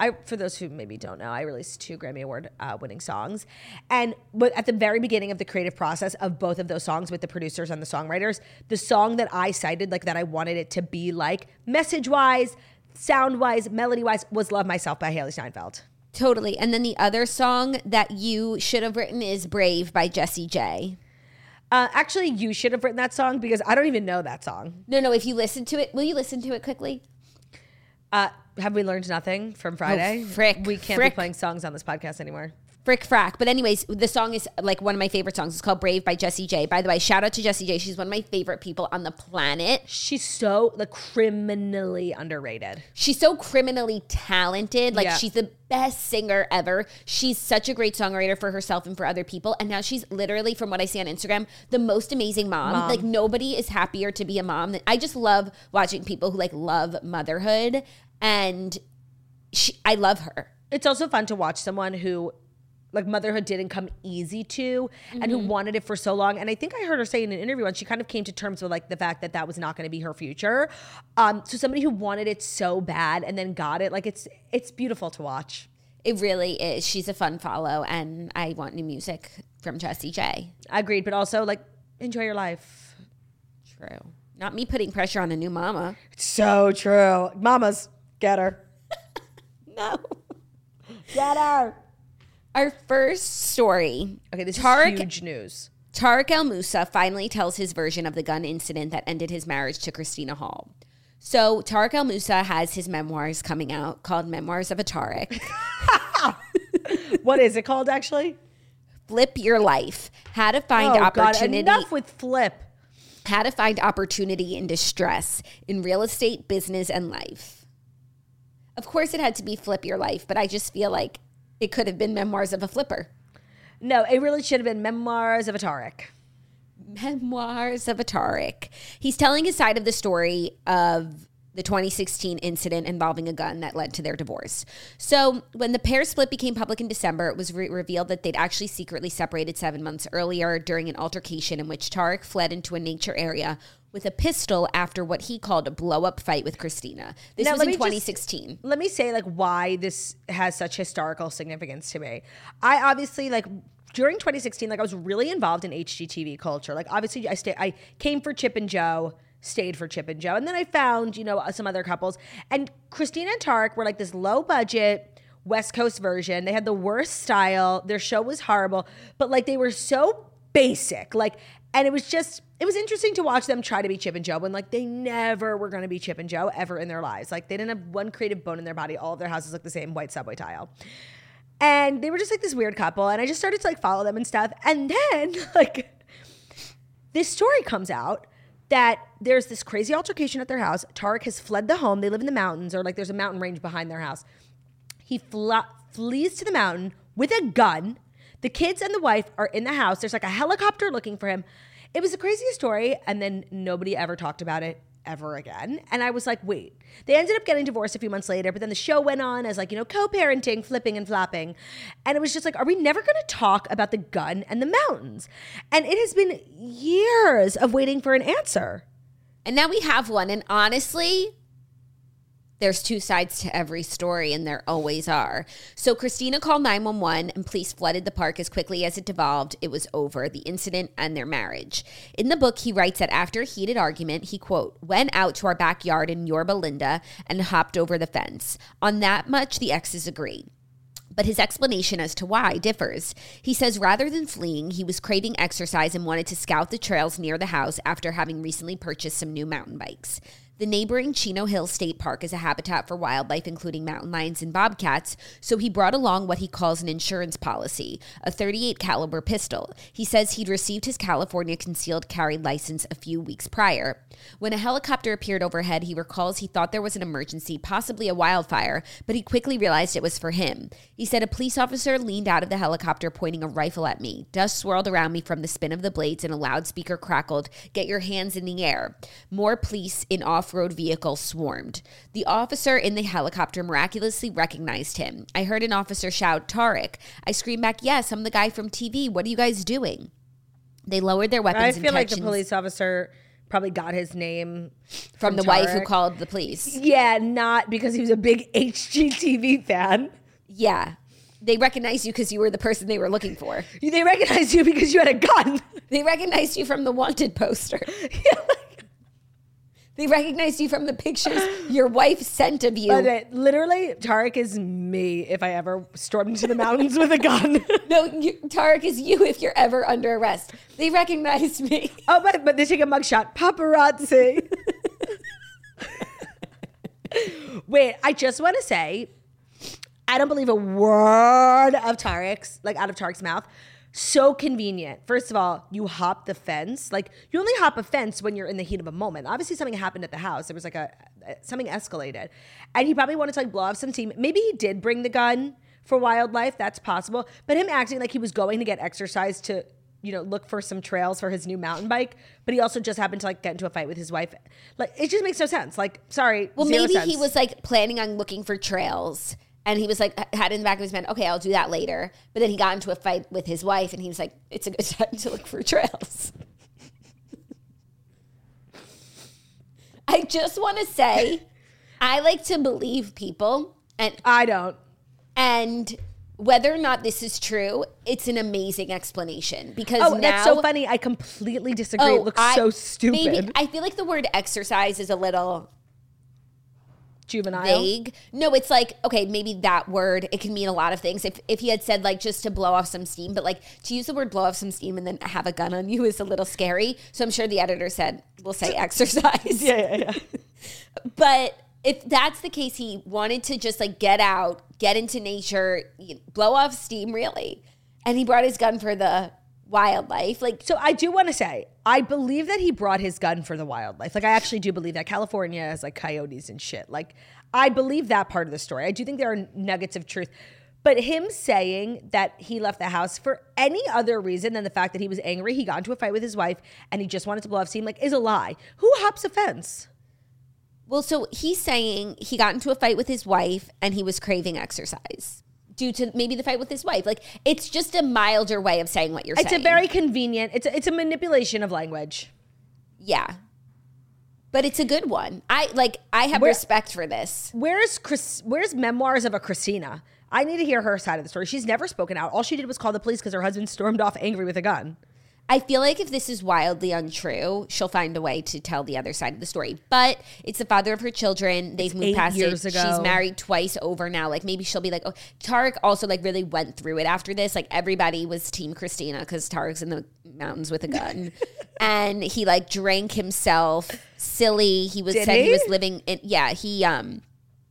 I, for those who maybe don't know, I released two Grammy Award uh, winning songs. And at the very beginning of the creative process of both of those songs with the producers and the songwriters, the song that I cited, like that I wanted it to be like message wise, sound wise, melody wise, was Love Myself by Hailee Steinfeld.
Totally. And then the other song that you should have written is Brave by Jessie J.
Uh, actually, you should have written that song because I don't even know that song.
No, no, if you listen to it, will you listen to it quickly?
Uh, have we learned nothing from Friday?
frick,
we can't
frick.
be playing songs on this podcast anymore.
Frick frack. But anyways, the song is like one of my favorite songs. It's called Brave by Jessie J. By the way, shout out to Jessie J. She's one of my favorite people on the planet.
She's so like criminally underrated.
She's so criminally talented. Like
Yeah.
she's the best singer ever. She's such a great songwriter for herself and for other people. And now she's literally, from what I see on Instagram, the most amazing mom.
Mom.
Like nobody is happier to be a mom. than- I just love watching people who like love motherhood, and she, I love her.
It's also fun to watch someone who like motherhood didn't come easy to and who wanted it for so long and i think i heard her say in an interview once she kind of came to terms with like the fact that that was not going to be her future um so somebody who wanted it so bad and then got it like it's it's beautiful to watch
It really is. She's a fun follow, and I want new music from Jessie J.
agreed but also like enjoy your life
True. Not me putting pressure on a new mama.
it's so true mamas get her
No.
get her
Our first story.
okay this
Tarek-
is huge news
Tarek El Moussa finally tells his version of the gun incident that ended his marriage to Christina Hall. So Tarek El Moussa has his memoirs coming out called Memoirs of a Tarek.
what is it called actually
Flip your life. How to find
oh god
opportunity.
enough with flip
how to find opportunity in distress in real estate, business, and life. Of course, it had to be flip your life, but I just feel like it could have been memoirs of a flipper.
no it really should have been memoirs of a Tarek.
Memoirs of a Tarek. He's telling his side of the story of the 2016 incident involving a gun that led to their divorce. So, when the pair split became public in December, it was re- revealed that they'd actually secretly separated seven months earlier during an altercation in which Tarek fled into a nature area with a pistol after what he called a blow up fight with Christina. This
Now,
was in
me just-
2016.
let me say like why this has such historical significance to me. I obviously like during 2016, like I was really involved in HGTV culture. Like obviously, I stay, I came for Chip and Jo, stayed for Chip and Jo, and then I found you know uh, some other couples. And Christina and Tarek were like this low budget. West Coast version. They had the worst style. Their show was horrible, but like they were so basic. Like, and it was just, it was interesting to watch them try to be Chip and Jo when like they never were going to be Chip and Jo ever in their lives. Like they didn't have one creative bone in their body. All of their houses look the same white subway tile. And they were just like this weird couple. And I just started to like follow them and stuff. And then like this story comes out that there's this crazy altercation at their house. Tarek has fled the home. They live in the mountains, or like there's a mountain range behind their house. He flees to the mountain with a gun. The kids and the wife are in the house. There's like a helicopter looking for him. It was the craziest story, and then nobody ever talked about it ever again. And I was like, wait. They ended up getting divorced a few months later, but then the show went on as like, you know, co-parenting, flipping and flopping. And it was just like, are we never going to talk about the gun and the mountains? And it has been years of waiting for an answer.
And now we have one. And honestly, there's two sides to every story, and there always are. So Christina called 911, and police flooded the park as quickly as it devolved. It was over, the incident and their marriage. In the book, he writes that after a heated argument, he, quote, went out to our backyard in Yorba Linda and hopped over the fence. On that much, the exes agree. But his explanation as to why differs. He says rather than fleeing, he was craving exercise and wanted to scout the trails near the house after having recently purchased some new mountain bikes. The neighboring Chino Hills State Park is a habitat for wildlife, including mountain lions and bobcats, so he brought along what he calls an insurance policy, a 38 caliber pistol. He says he'd received his California concealed carry license a few weeks prior. When a helicopter appeared overhead, he recalls he thought there was an emergency, possibly a wildfire, but he quickly realized it was for him. He said a police officer leaned out of the helicopter pointing a rifle at me. Dust swirled around me from the spin of the blades and a loudspeaker crackled, Get your hands in the air. More police in off road vehicle swarmed. The officer in the helicopter miraculously recognized him. I heard an officer shout, Tarek. I screamed back, Yes, I'm the guy from TV. What are you guys doing? They lowered their weapons
I feel like the police officer probably got his name
from the wife who called the police.
Yeah, not because he was a big HGTV fan.
Yeah. They recognized you because you were the person they were looking for.
They recognized you because you had a gun.
They recognized you from the wanted poster. They recognized you from the pictures your wife sent of you.
But it, literally, Tarek is me if I ever stormed into the mountains with a gun.
no, you, Tarek is you if you're ever under arrest. They recognized me.
oh, but but they take a mugshot. Paparazzi. Wait, I just want to say, I don't believe a word of Tarek's, like out of Tarek's mouth. So convenient. First of all, you hop the fence. Like you only hop a fence when you're in the heat of a moment. Obviously, something happened at the house. There was like a something escalated, and he probably wanted to like blow off some steam. Maybe he did bring the gun for wildlife. That's possible. But him acting like he was going to get exercise to you know look for some trails for his new mountain bike, but he also just happened to like get into a fight with his wife. Like it just makes no sense. Like sorry.
Well, maybe
sense.
he was like planning on looking for trails And he was like, had in the back of his mind, okay, I'll do that later. But then he got into a fight with his wife and he was like, it's a good time to look for trails. I just want to say, I like to believe people and
I don't.
and whether or not this is true, it's an amazing explanation because
Oh,
now
that's so funny. I completely disagree. it oh, looks
I-
so stupid.
Maybe I feel like the word exercise is a little
Juvenile.
vague. No, it's like okay, maybe that word it can mean a lot of things. If if he had said like just to blow off some steam, but like to use the word blow off some steam and then have a gun on you is a little scary. So I'm sure the editor said we'll say exercise.
Yeah, yeah, yeah.
But if that's the case, he wanted to just like get out, get into nature, blow off steam, really. And he brought his gun for the wildlife. Like,
So I do want to say, I believe that he brought his gun for the wildlife. Like I actually do believe that California has like coyotes and shit. Like I believe that part of the story. I do think there are nuggets of truth. But him saying that he left the house for any other reason than the fact that he was angry, he got into a fight with his wife, and he just wanted to blow off steam, like is a lie. Who hops a fence?
well, so he's saying he got into a fight with his wife and he was craving exercise due to maybe the fight with his wife. Like, it's just a milder way of saying what you're
It's
saying.
It's a very convenient. It's a, it's a manipulation of language.
yeah. But it's a good one. I like. I have
Where-
respect for this.
Where's Chris? Where's memoirs of a Christina? I need to hear her side of the story. She's never spoken out. All she did was call the police because her husband stormed off angry with a gun.
I feel like if this is wildly untrue, she'll find a way to tell the other side of the story. But it's the father of her children. They've moved
eight
past
years
it.
ago.
She's married twice over now. Like maybe she'll be like, oh, Tarek also like really went through it after this. Like everybody was Team Christina because Tarek's in the mountains with a gun, and he like drank himself silly. He was
Did
said he?
he?
was living in yeah he um.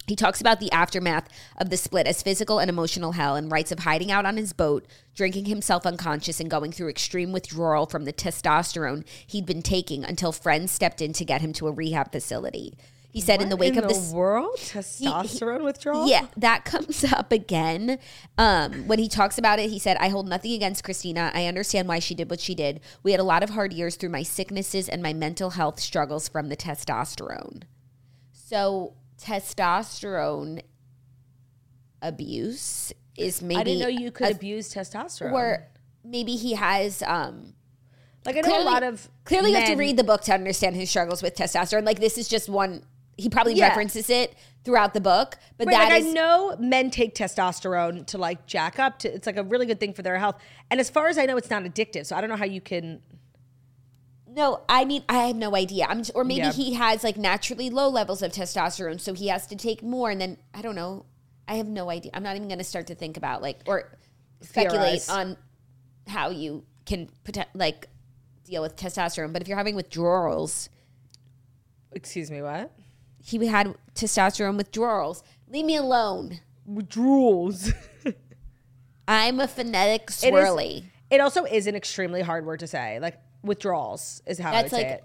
He talks about the aftermath of the split as physical and emotional hell and writes of hiding out on his boat, drinking himself unconscious, and going through extreme withdrawal from the testosterone he'd been taking until friends stepped in to get him to a rehab facility. He said in the wake
in
of
the
this
world, testosterone withdrawal.
yeah, that comes up again. Um, when he talks about it, he said, I hold nothing against Christina. I understand why she did what she did. We had a lot of hard years through my sicknesses and my mental health struggles from the testosterone. So, testosterone abuse is maybe
I didn't know you could
a-
abuse testosterone.
or maybe he has um
like I know a lot of
clearly you have to read the book to understand his struggles with testosterone. Like this is just one he probably
Yeah.
references it throughout the book, but
Right,
that
like
is
I know men take testosterone to like jack up. To, it's like a really good thing for their health. And as far as I know, it's not addictive. So I don't know how you can.
No, I mean I have no idea. I'm or maybe
Yeah.
he has like naturally low levels of testosterone, so he has to take more, and then I don't know. I have no idea. I'm not even going to start to think about like or speculate
Theorize.
on how you can like deal with testosterone. But if you're having withdrawals,
Excuse me, what?
he had testosterone withdrawals. Leave me alone.
Withdrawals.
I'm a phonetic
It is-
swirly.
It also is an extremely hard word to say. Like withdrawals is how I
That's
say
like
it.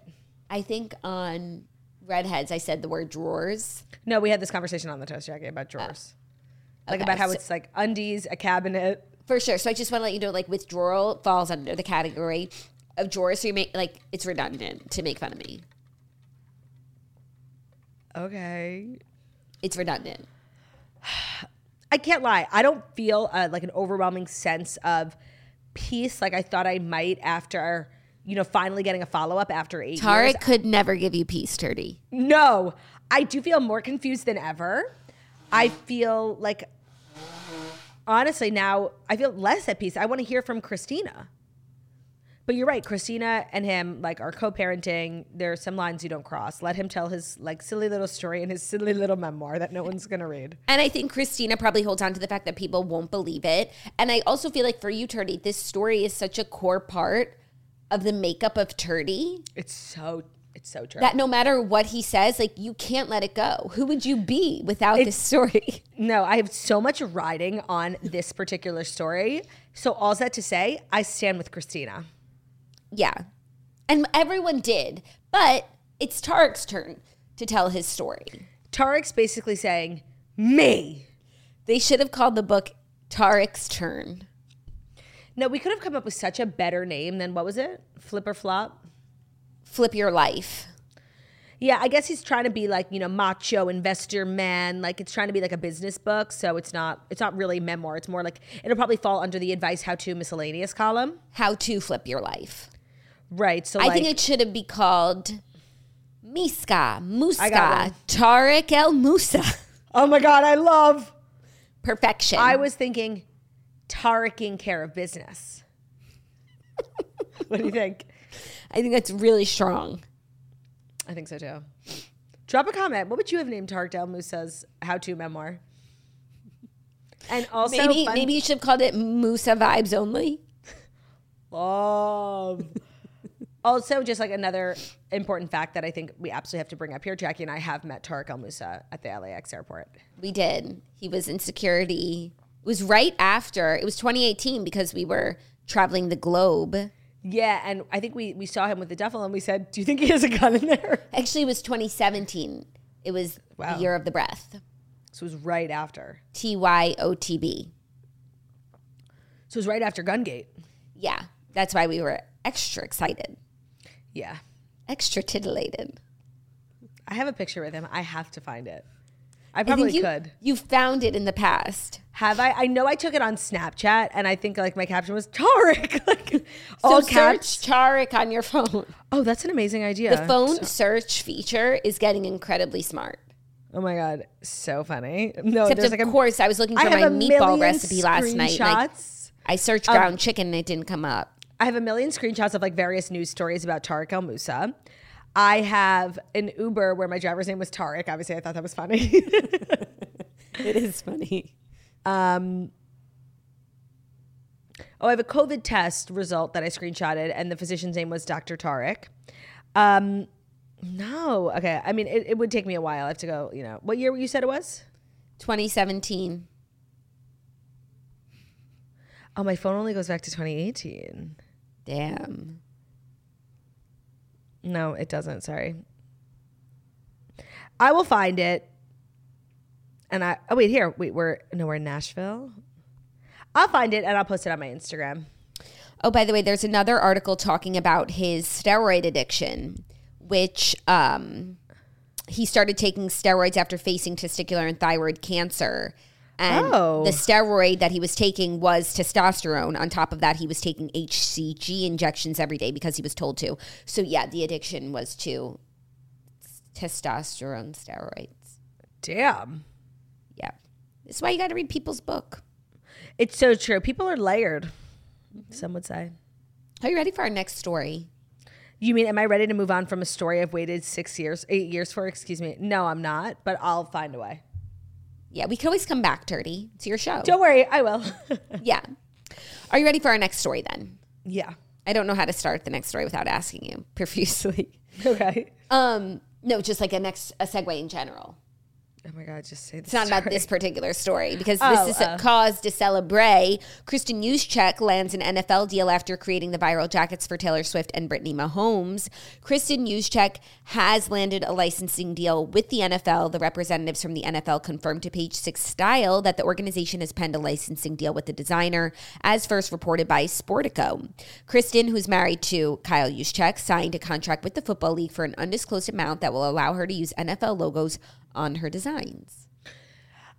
I think on redheads I said the word drawers.
No, we had this conversation on the toast jacket about drawers. like
okay,
about how
so-
it's like undies, a cabinet.
For sure. So I just want to let you know, like withdrawal falls under the category of drawers. So you make like it's redundant to make fun of me.
Okay.
It's redundant.
I can't lie. I don't feel uh, like an overwhelming sense of peace like I thought I might after, you know, finally getting a follow up after eight years.
Tarek could never give you peace, Turdy.
No, I do feel more confused than ever. I feel like, honestly, now I feel less at peace. I want to hear from Christina. But you're right, Christina and him like are co-parenting. There are some lines you don't cross. Let him tell his like silly little story in his silly little memoir that no one's gonna read.
And I think Christina probably holds on to the fact that people won't believe it. And I also feel like for you, Turdy, this story is such a core part of the makeup of Turdy
It's so it's so true.
that no matter what he says, like you can't let it go. Who would you be without this story?
No, I have so much riding on this particular story. So all that to say, I stand with Christina.
Yeah. And everyone did. But it's Tarek's turn to tell his story.
Tarek's basically saying, me.
They should have called the book Tarek's Turn.
No, we could have come up with such a better name than what was it? Flip or flop?
Flip your life.
Yeah, I guess he's trying to be like, you know, macho investor man. Like it's trying to be like a business book. So it's not it's not really memoir. It's more like it'll probably fall under the advice how to miscellaneous column.
How to flip your life.
Right. So
I
like,
think it should have be called Miska, Muska. Tarek El Moussa.
Oh my god, I love
Perfection.
I was thinking Tariqing care of business. what do you think?
I think that's really strong.
I think so too. Drop a comment. What would you have named Tarek El Moussa's how to memoir? And also
Maybe
fun-
maybe you should have called it Musa Vibes Only.
Love. also, just like another important fact that I think we absolutely have to bring up here, Jackie and I have met Tarek El Moussa at the LAX airport.
We did. He was in security. It was right after. It was 2018 because we were traveling the globe.
Yeah, and I think we we saw him with the duffel and we said, "Do you think he has a gun in there?"
Actually, it was 2017. It was
Wow.
the year of the breath.
So it was right after.
T Y O T B.
So it was right after Gungate.
Yeah, that's why we were extra excited,
Yeah.
extra titillated.
I have a picture with him. I have to find it. I
I
probably
think you,
could.
You found it in the past.
Have I? I know I took it on Snapchat, and I think like my caption was Tarek, like
So
all
search. Tarek on your phone.
Oh, that's an amazing idea.
The phone search feature is getting incredibly smart.
Oh my god, so funny. No,
Except of
like a.
course, I was looking for my meatball recipe last night. and I, searched ground chicken and it didn't come up.
I have a million screenshots of like various news stories about Tarek El Moussa. I have an Uber where my driver's name was Tarek. Obviously, I thought that was funny.
It is funny.
Um, oh, I have a COVID test result that I screenshotted, and the physician's name was Dr. Tarek. Um, no, okay. I mean, it, it would take me a while. I have to go. You know, what year you said it was?
2017.
Oh, my phone only goes back to 2018.
Damn.
No, it doesn't. Sorry. I will find it. And I oh wait here wait we're no we're in Nashville. I'll find it and I'll post it on my Instagram.
Oh, by the way, there's another article talking about his steroid addiction, which um, he started taking steroids after facing testicular and thyroid cancer. And
Oh.
the steroid that he was taking was testosterone. On top of that, he was taking HCG injections every day because he was told to. So, yeah, the addiction was to testosterone steroids.
Damn.
Yeah. That's why you got to read people's book.
It's so true. People are layered. Some would say.
Are you ready for our next story?
You mean am I ready to move on from a story I've waited 6 years 8 years for, excuse me. No, I'm not, but I'll find a way.
Yeah, we can always come back, Dirty. to your show.
Don't worry, I will.
Yeah. Are you ready for our next story then?
yeah.
I don't know how to start the next story without asking you profusely.
Okay.
Um, no, just like a next a segue in general.
Oh my god, just say this.
It's not about this particular story because this
Oh,
is a uh. cause to celebrate. Kristin Juszczyk lands an NFL deal after creating the viral jackets for Taylor Swift and Brittany Mahomes. Kristin Juszczyk has landed a licensing deal with the NFL. The representatives from the NFL confirmed to Page Six Style that the organization has penned a licensing deal with the designer, as first reported by Sportico. Kristen, who's married to Kyle Juszczyk, signed a contract with the Football League for an undisclosed amount that will allow her to use NFL logos on her designs.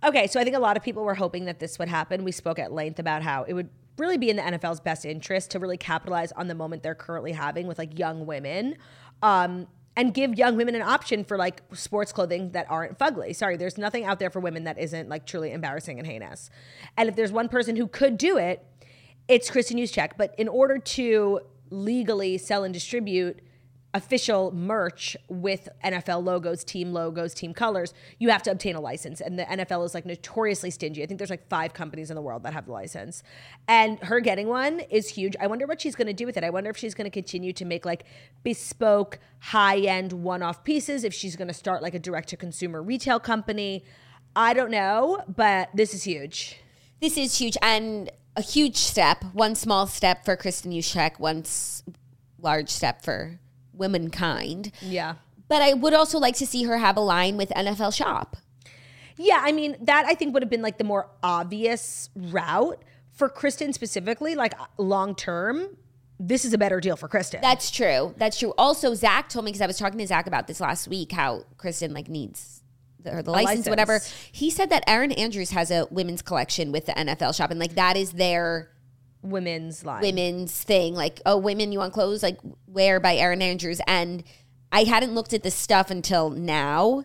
Okay, so I think a lot of people were hoping that this would happen. We spoke at length about how it would really be in the NFL's best interest to really capitalize on the moment they're currently having with like young women. Um, and give young women an option for like sports clothing that aren't fugly. Sorry, there's nothing out there for women that isn't like truly embarrassing and heinous. And if there's one person who could do it, it's Kristin Juszczyk. But in order to legally sell and distribute official merch with NFL logos, team logos, team colors, you have to obtain a license. And the NFL is like notoriously stingy. I think there's like five companies in the world that have the license. And her getting one is huge. I wonder what she's going to do with it. I wonder if she's going to continue to make like bespoke, high end, one off pieces, if she's going to start like a direct to consumer retail company. I don't know, but this is huge.
This is huge and a huge step. One small step for Kristin Juszczyk, one s- large step for womankind.
Yeah.
But I would also like to see her have a line with NFL Shop.
Yeah, I mean, that I think would have been like the more obvious route for Kristen specifically, like long term. this is a better deal for Kristen.
That's true. That's true. Also, Zach told me because I was talking to Zach about this last week how Kristen like needs the, the license,
license.
whatever. He said that Erin Andrews has a women's collection with the NFL shop, and like that is their
women's line.
women's thing. Like, oh, women, you want clothes? Like, wear by Erin Andrews. And I hadn't looked at this stuff until now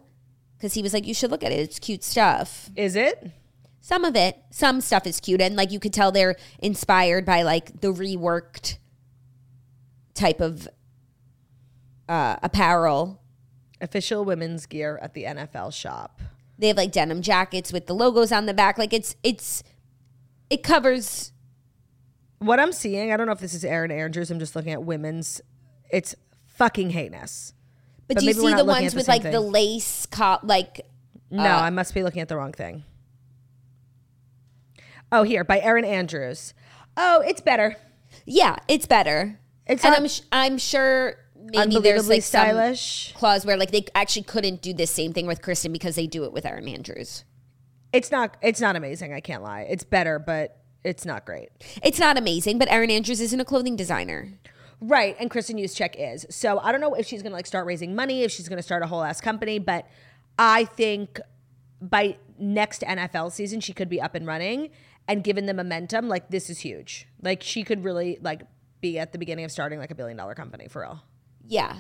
because he was like, you should look at it. It's cute stuff.
Is it?
Some of it, some stuff is cute. And like, you could tell they're inspired by like the reworked type of uh, apparel.
Official women's gear at the NFL shop.
They have like denim jackets with the logos on the back. Like, it's, it's, it covers
What I'm seeing, I don't know if this is Erin Andrews. I'm just looking at women's. It's fucking heinous.
But,
But
do you see the ones
the
with like the lace cop like
No,
Uh,
I must be looking at the wrong thing. Oh, here by Erin Andrews. Oh, it's better.
yeah, it's better.
It's
and
not
I'm sh- I'm sure maybe there's like some
stylish.
clause where like they actually couldn't do this same thing with Kristen because they do it with Erin Andrews.
It's not. It's not amazing. I can't lie. It's better, but it's not great.
It's not amazing, but Erin Andrews isn't a clothing designer.
Right, and Kristin Juszczyk is. So I don't know if she's gonna like start raising money, if she's gonna start a whole ass company, but I think by next NFL season she could be up and running and given the momentum, like this is huge. Like she could really like be at the beginning of starting like a billion dollar company for real.
Yeah.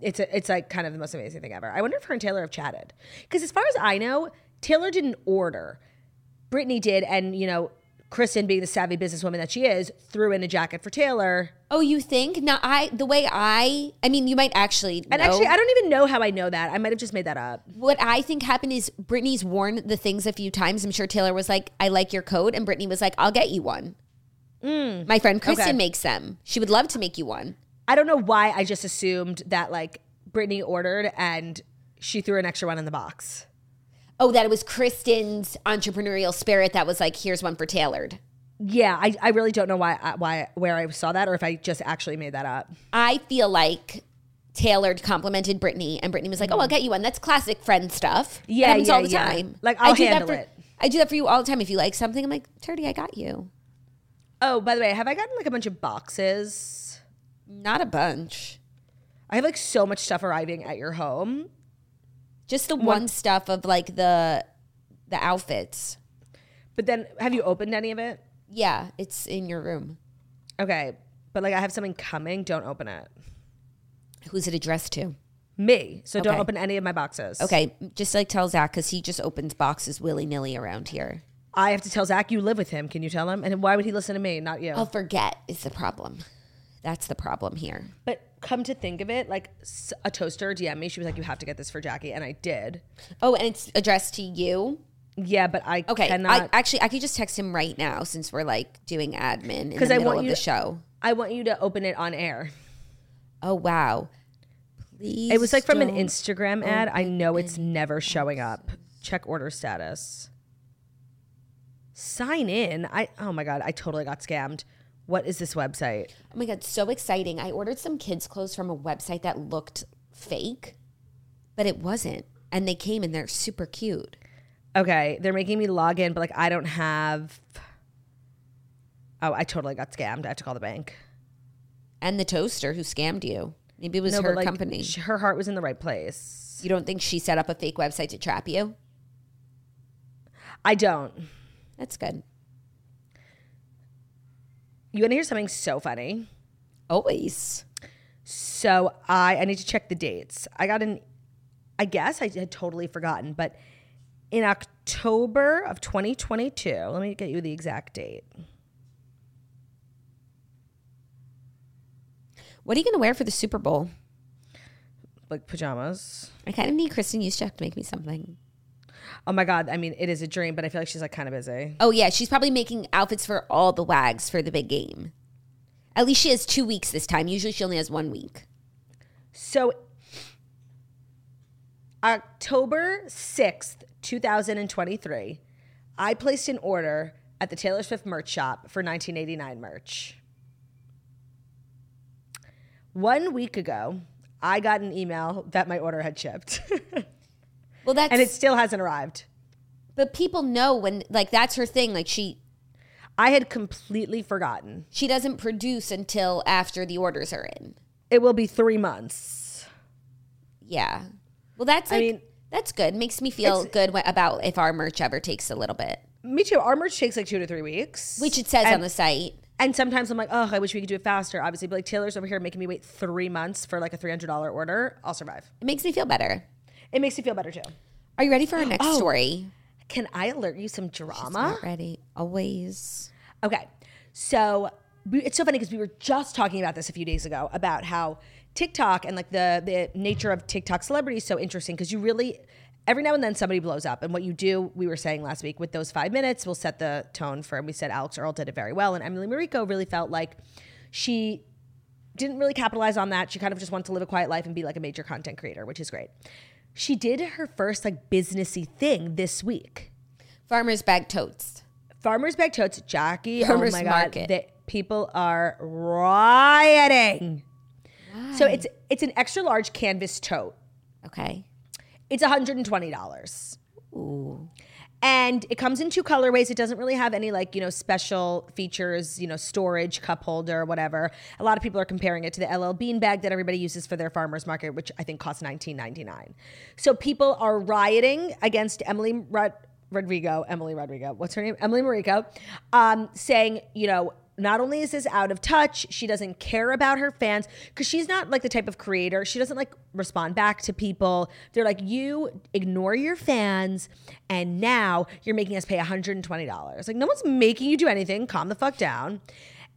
It's a, it's like kind of the most amazing thing ever. I wonder if her and Taylor have chatted. Because as far as I know, Taylor didn't order. Brittany did, and you know, Kristen, being the savvy businesswoman that she is, threw in a jacket for Taylor.
Oh, you think? Now I the way I I mean you might actually
And
know.
actually, I don't even know how I know that. I might have just made that up.
what I think happened is Brittany's worn the things a few times. I'm sure Taylor was like, I like your coat. And Brittany was like, I'll get you one. My friend Kristen
Mm. Okay.
makes them. She would love to make you one.
I don't know why I just assumed that like Brittany ordered and she threw an extra one in the box.
Oh, that it was Kristen's entrepreneurial spirit that was like, here's one for Taylor.
Yeah, I, I really don't know why I- why where I saw that or if I just actually made that up.
I feel like Taylor complimented Brittany, and Brittany was like, "Oh, I'll mm-hmm. get you one. That's classic friend stuff. It
Yeah,
happens
yeah,
all the
yeah.
time.
Like,
I
I'll
do that
handle
for,
it.
I do that for you all the time. If you like something, I'm like, Turdy, I got you.
Oh, by the way, have I gotten like a bunch of boxes?
Not a bunch,
I have like so much stuff arriving at your home.
Just the one stuff of like the the outfits.
But then have you opened any of it?
Yeah, it's in your room.
Okay. But like I have something coming, don't open it.
Who's it addressed to?
Me. So don't
Okay.
open any of my boxes.
Okay, just like tell Zach because he just opens boxes willy nilly around here.
I have to tell Zach you live with him. Can you tell him? And why would he listen to me, not you?
I'll forget is the problem. That's the problem here.
But come to think of it, like a toaster DM me. She was like, "You have to get this for Jackie," and I did.
Oh, and it's addressed to you.
Yeah, but I
Okay,
cannot.
I, actually, I could just text him right now since we're like doing admin
because I want
of
you
the
to-
show.
I want you to open it on air.
Oh wow! Please,
It was like from an Instagram ad. I know it's never showing up. Check order status. Sign in. I oh my god, I totally got scammed. What is this website?
Oh my god, so exciting! I ordered some kids' clothes from a website that looked fake, but it wasn't, and they came and they're super cute.
Okay, they're making me log in, but like I don't have. Oh, I totally got scammed. I have to call the bank.
And the toaster who scammed you. Maybe it was
No,
her
but like
company.
sh- her heart was in the right place.
you don't think she set up a fake website to trap you?
I don't.
That's good.
You want to hear something so funny?
Always.
So I I need to check the dates. I got an I guess I had totally forgotten, but in October of 2022, let me get you the exact date.
What are you going to wear for the Super Bowl?
Like pajamas.
I kind of need Kristin Juszczyk to make me something.
Oh my god, I mean it is a dream, but I feel like she's like kind of busy.
Oh yeah, she's probably making outfits for all the wags for the big game. At least she has two weeks this time. Usually she only has one week.
So October 6th, 2023, I placed an order at the Taylor Swift merch shop for 1989 merch. One week ago, I got an email that my order had shipped.
Well, that's
and it still hasn't arrived.
but people know when like that's her thing. Like she,
I had completely forgotten.
She doesn't produce until after the orders are in.
It will be three months.
Yeah. Well, that's
I
like,
mean-
that's good. Makes me feel good about if our merch ever takes a little bit,
Me too. Our merch takes like two to three weeks.
which it says on the site.
And sometimes I'm like, oh, I wish we could do it faster. Obviously, but like Taylor's over here making me wait three months for like a $300 order. I'll survive.
It makes me feel better.
It makes you feel better too.
Are you ready for our next
Oh.
story?
Can I alert you some drama?
Not ready. Always.
Okay. So we, it's so funny because we were just talking about this a few days ago about how TikTok and like the the nature of TikTok celebrity is so interesting because you really every now and then somebody blows up and what you do we were saying last week with those five minutes will set the tone for and we said Alix Earle did it very well and Emily Mariko really felt like she didn't really capitalize on that she kind of just wanted to live a quiet life and be like a major content creator which is great she did her first like businessy thing this week
Farmer's bag totes.
Farmers Bag Totes, Jackie.
Oh Farmers
oh my
Market.
god, the, people are rioting. So it's it's an extra large canvas tote.
Okay.
It's $120.
Ooh.
And it comes in two colorways. It doesn't really have any like, you know, special features, you know, storage, cup holder, whatever. A lot of people are comparing it to the LL Bean bag that everybody uses for their farmers market, which I think costs $19.99. So people are rioting against Emily Rod- Rodrigo, Emily Rodrigo, what's her name? Emily Mariko, um, saying, you know, not only is this out of touch, she doesn't care about her fans because she's not like the type of creator. She doesn't like respond back to people. They're like, you ignore your fans, and now you're making us pay $120. Like, no one's making you do anything. Calm the fuck down.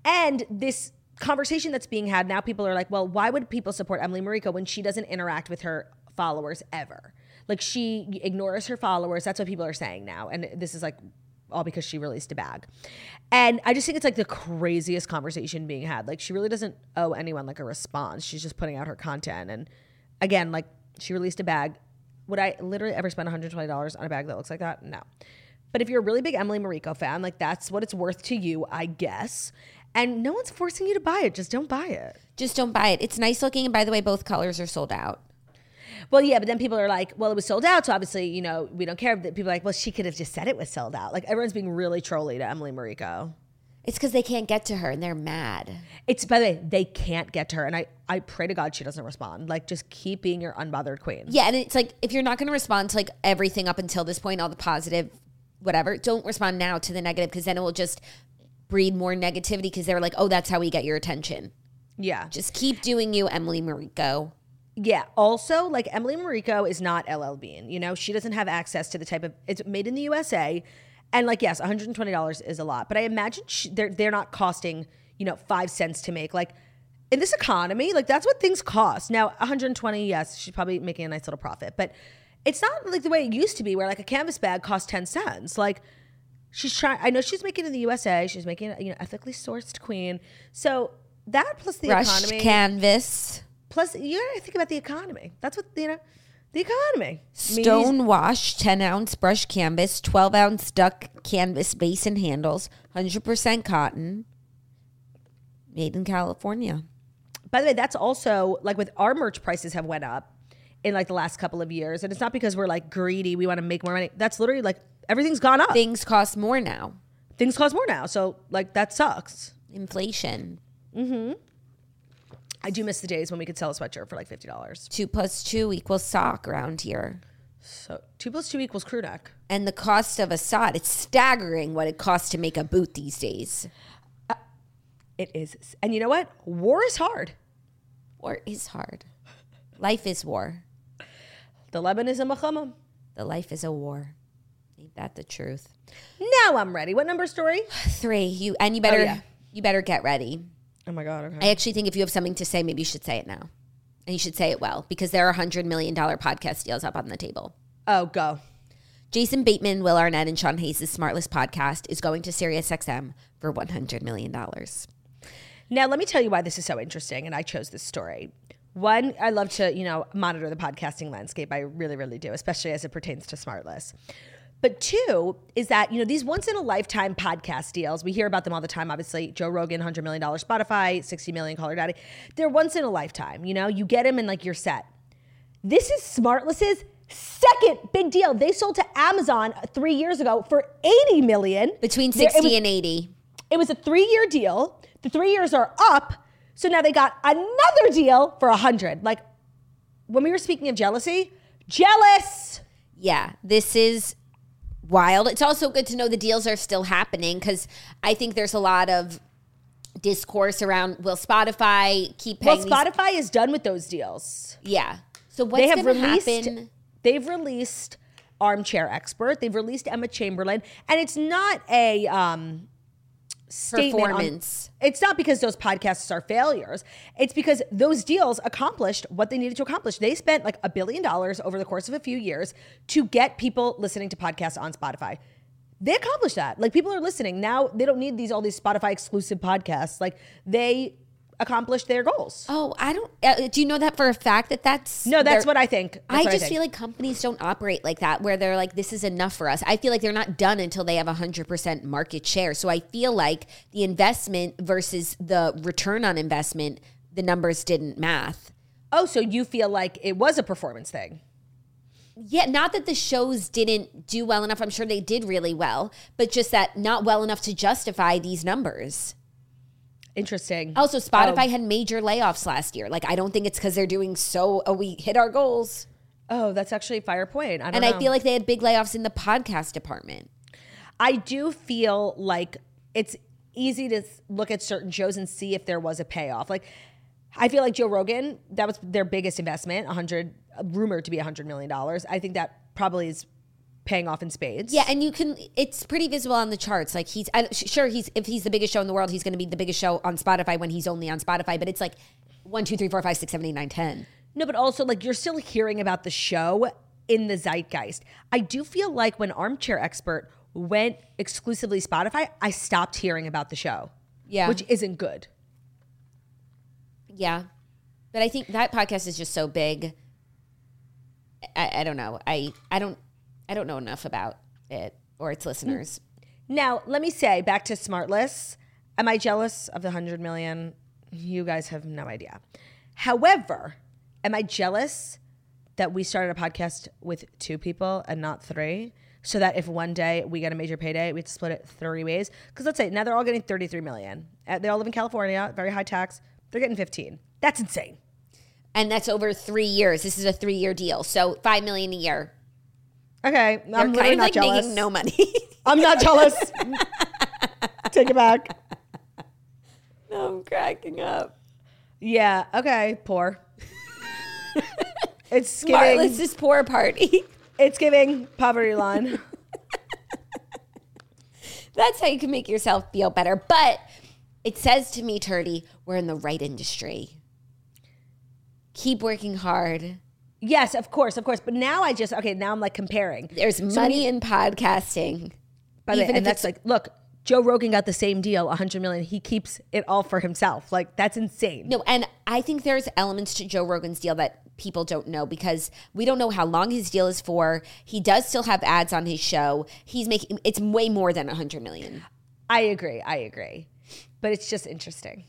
And this conversation that's being had now, people are like, well, why would people support Emily Mariko when she doesn't interact with her followers ever? Like, she ignores her followers. That's what people are saying now. And this is like, all because she released a bag. And I just think it's like the craziest conversation being had. Like she really doesn't owe anyone like a response. She's just putting out her content. And again, like she released a bag. Would I literally ever spend $120 on a bag that looks like that? No. But if you're a really big Emily Mariko fan, like that's what it's worth to you, I guess. And no one's forcing you to buy it. Just don't buy it.
Just don't buy it. It's nice looking. And by the way, both colors are sold out.
Well, yeah, but then people are like, well, it was sold out, so obviously, you know, we don't care. But people are like, well, she could have just said it was sold out. Like everyone's being really trolly to Emily Mariko.
It's because they can't get to her and they're mad.
It's by the way, they can't get to her, and I I pray to God she doesn't respond. Like, just keep being your unbothered queen.
Yeah, and it's like if you're not going to respond to like everything up until this point, all the positive, whatever, don't respond now to the negative because then it will just breed more negativity because they're like, oh, that's how we get your attention.
Yeah,
Just keep doing you, Emily Mariko.
Yeah. Also, like Emily Mariko is not LL Bean. You know, she doesn't have access to the type of it's made in the USA, and like yes, one hundred and twenty dollars is a lot, but I imagine she, they're they're not costing you know five cents to make. Like in this economy, like that's what things cost. Now, one hundred and twenty, yes, she's probably making a nice little profit, but it's not like the way it used to be, where like a canvas bag cost ten cents. Like she's trying. I know she's making it in the USA. She's making you know, ethically sourced queen. So that plus the economy,
canvas,
plus you gotta think about the economy. That's what you know, the economy.
stone wash, 10 ounce brush canvas, 12 ounce duck canvas basin handles, 100% cotton, made in California.
By the way, that's also like with our merch prices have went up in like the last couple of years, and it's not because we're like greedy. We want to make more money. That's literally like everything's gone up.
Things cost more now.
Things cost more now, so like that sucks.
Inflation. Mm-hmm.
I do miss the days when we could sell a sweatshirt for like fifty dollars.
Two plus two equals sock around here.
So two plus two equals crew neck.
And the cost of a sock, it's staggering what it costs to make a boot these days.
Uh, it is, and you know what? War is hard.
War is hard. Life is war.
The Lebanon is a machama.
The life is a war. Ain't that the truth?
Now I'm ready. What number story?
Three. You and you better oh,
yeah.
you better get ready.
Oh my god. Okay.
I actually think if you have something to say, maybe you should say it now. And you should say it well because there are hundred million dollar podcast deals up on the table.
Oh, go.
Jason Bateman, Will Arnett, and Sean Hayes' Smartless podcast is going to SiriusXM for one hundred million dollars.
Now, let me tell you why this is so interesting, and I chose this story. One, I love to, you know, monitor the podcasting landscape. I really, really do, especially as it pertains to Smartless. But two is that, you know, these once in a lifetime podcast deals, we hear about them all the time. Obviously, Joe Rogan, $100 million Spotify, 60 million Call Her Daddy. They're once in a lifetime, you know, you get them and like you're set. This is Smartless's second big deal. They sold to Amazon three years ago for 80 million.
Between sixty
was-
and eighty.
It was a three year deal. The three years are up. So now they got another deal for a hundred. Like when we were speaking of jealousy, jealous.
Yeah, this is wild. It's also good to know the deals are still happening because I think there's a lot of discourse around will Spotify keep
Well,
paying? these-
Spotify is done with those deals.
yeah. So what's
they have
going to
released.
happen?
They've released Armchair Expert. They've released Emma Chamberlain, and it's not a um, statement on-
Performance.
it's not because those podcasts are failures. It's because those deals accomplished what they needed to accomplish. They spent like a billion dollars over the course of a few years to get people listening to podcasts on Spotify. They accomplished that. Like people are listening now. They don't need these all these Spotify exclusive podcasts. Like they accomplished their goals.
Oh, I don't. Uh, do you know that for a fact that that's
No, that's what I think. That's
I just
think.
feel like companies don't operate like that, where they're like, "This is enough for us." I feel like they're not done until they have hundred percent market share. So I feel like the investment versus the return on investment, the numbers didn't math.
Oh, so you feel like it was a performance thing?
Yeah, not that the shows didn't do well enough. I'm sure they did really well, but just that not well enough to justify these numbers.
Interesting.
Also, Spotify oh. had major layoffs last year. Like, I don't think it's because they're doing so. Oh, we hit our goals,
Oh, that's actually a fire point. I don't
and
know.
I feel like they had big layoffs in the podcast department.
I do feel like it's easy to look at certain shows and see if there was a payoff. Like I feel like Joe Rogan, that was their biggest investment, 100 rumored to be 100 million dollars. I think that probably is paying off in spades.
Yeah, and you can. It's pretty visible on the charts. Like he's I, sure he's if he's the biggest show in the world, he's going to be the biggest show on Spotify when he's only on Spotify. But it's like one, two, three, four, five, six, seven, eight, nine, ten.
No, but also like you're still hearing about the show in the zeitgeist. I do feel like when Armchair Expert went exclusively Spotify, I stopped hearing about the show.
Yeah.
Which isn't good.
Yeah, but I think that podcast is just so big. I, I don't know. I I don't I don't know enough about it or its listeners.
Now, let me say back to Smartless. Am I jealous of the 100 million? You guys have no idea. However, am I jealous that we started a podcast with two people and not three? So that if one day we get a major payday, we have to split it three ways. Because let's say now they're all getting 33 million. Uh, They all live in California, very high tax. They're getting 15. That's insane.
And that's over three years. This is a three year deal, so five million a year.
Okay, I'm
They're
literally not
like
jealous.
making no money.
I'm not jealous. Take it back.
No, I'm cracking up.
Yeah. Okay. Poor. it's giving.
Marlis is poor party.
It's giving poverty line.
That's how you can make yourself feel better. But it says to me, Turdy, we're in the right industry. Keep working hard.
Yes, of course, of course. But now I just okay. Now I'm like comparing.
There's money in podcasting.
By the way, and that's like, look, Joe Rogan got the same deal, 100 million. He keeps it all for himself. Like that's insane.
No, and I think there's elements to Joe Rogan's deal that people don't know because we don't know how long his deal is for. He does still have ads on his show. He's making it's way more than 100 million.
I agree. I agree. But it's just interesting.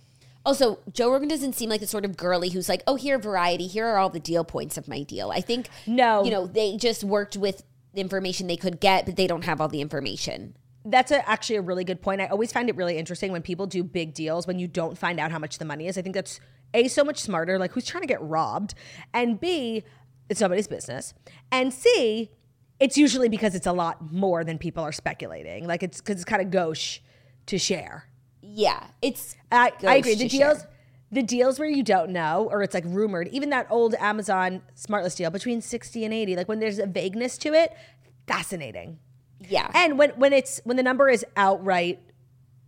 Also, Joe Rogan doesn't seem like the sort of girly who's like, "Oh, here variety. Here are all the deal points of my deal." I think
No.
you know, they just worked with the information they could get, but they don't have all the information.
That's a, actually a really good point. I always find it really interesting when people do big deals when you don't find out how much the money is. I think that's A, so much smarter. Like, who's trying to get robbed? And B, it's nobody's business. And C, it's usually because it's a lot more than people are speculating. Like, it's because it's kind of gauche to share.
Yeah, it's
I, I agree. The deals,
share.
the deals where you don't know, or it's like rumored, even that old Amazon Smartless deal between 60 and 80, like when there's a vagueness to it, fascinating.
yeah.
And when when it's when the number is outright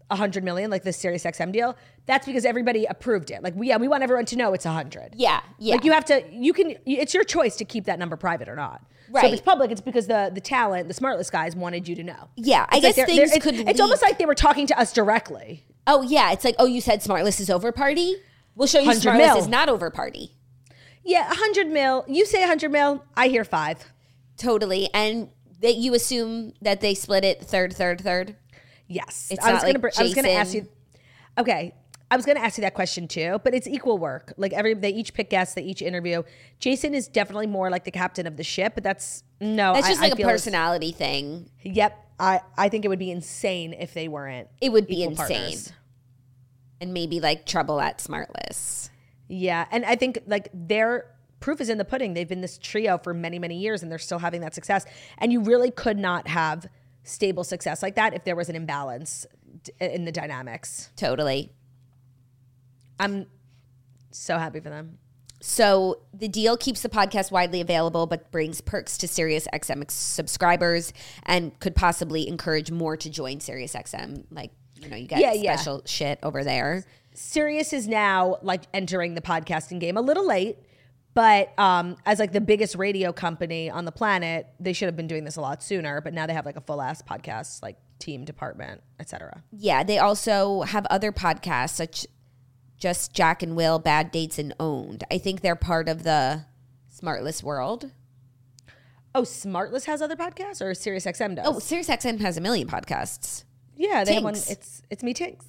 100 million, like the Sirius XM deal, that's because everybody approved it. Like we yeah, we want everyone to know it's 100.
yeah, yeah.
Like you have to you can it's your choice to keep that number private or not. Right. So if it's public, it's because the the talent, the smartless guys wanted you to know.
Yeah, I
It's like
guess things
they're-
could
it's, it's almost like they were talking to us directly.
Oh yeah, it's like, "Oh, you said Smartless is over party? We'll show you
100
Smartless
mil.
is not over party."
Yeah, 100 mil. You say 100 mil, I hear 5.
Totally. And that you assume that they split it third, third, third.
Yes.
It's
I was
like
br- I was gonna ask you Okay. I was gonna ask you that question too, but it's equal work. Like every they each pick guests, they each interview. Jason is definitely more like the captain of the ship, but that's no
That's just
I
like a personality thing.
Yep. I I think it would be insane if they weren't.
It would be insane.
partners.
And maybe like trouble at Smartless.
Yeah, and I think like their proof is in the pudding. They've been this trio for many many years, and they're still having that success. And you really could not have stable success like that if there was an imbalance d- in the dynamics.
Totally.
I'm so happy for them.
So the deal keeps the podcast widely available, but brings perks to SiriusXM subscribers and could possibly encourage more to join SiriusXM. Like, you know, you get
Yeah, yeah.
special shit over there.
Sirius is now like entering the podcasting game a little late, but um, as like the biggest radio company on the planet, they should have been doing this a lot sooner. But now they have like a full ass podcast like team, department, etc.
Yeah, they also have other podcasts such just Jack and Will, Bad Dates and Owned. I think they're part of the Smartless world.
Oh, Smartless has other podcasts, or Sirius XM does?
Oh, SiriusXM has a million podcasts.
Yeah, they have one.
Tinx.
It's it's me, Tinx.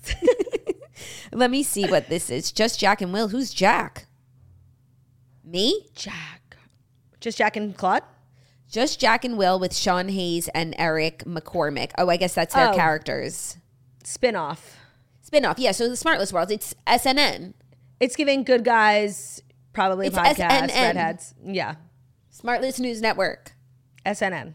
Let me see what this is. Just Jack and Will. Who's Jack? Me?
Jack, just Jack and Claude.
Just Jack and Will with Sean Hayes and Eric McCormack. Oh, I guess that's their
Oh.
characters.
Spinoff.
Spinoff. Yeah, so the Smartless World. It's SNN.
It's giving good guys probably
It's
podcast
SNN.
redheads. Yeah,
Smartless News Network.
SNN.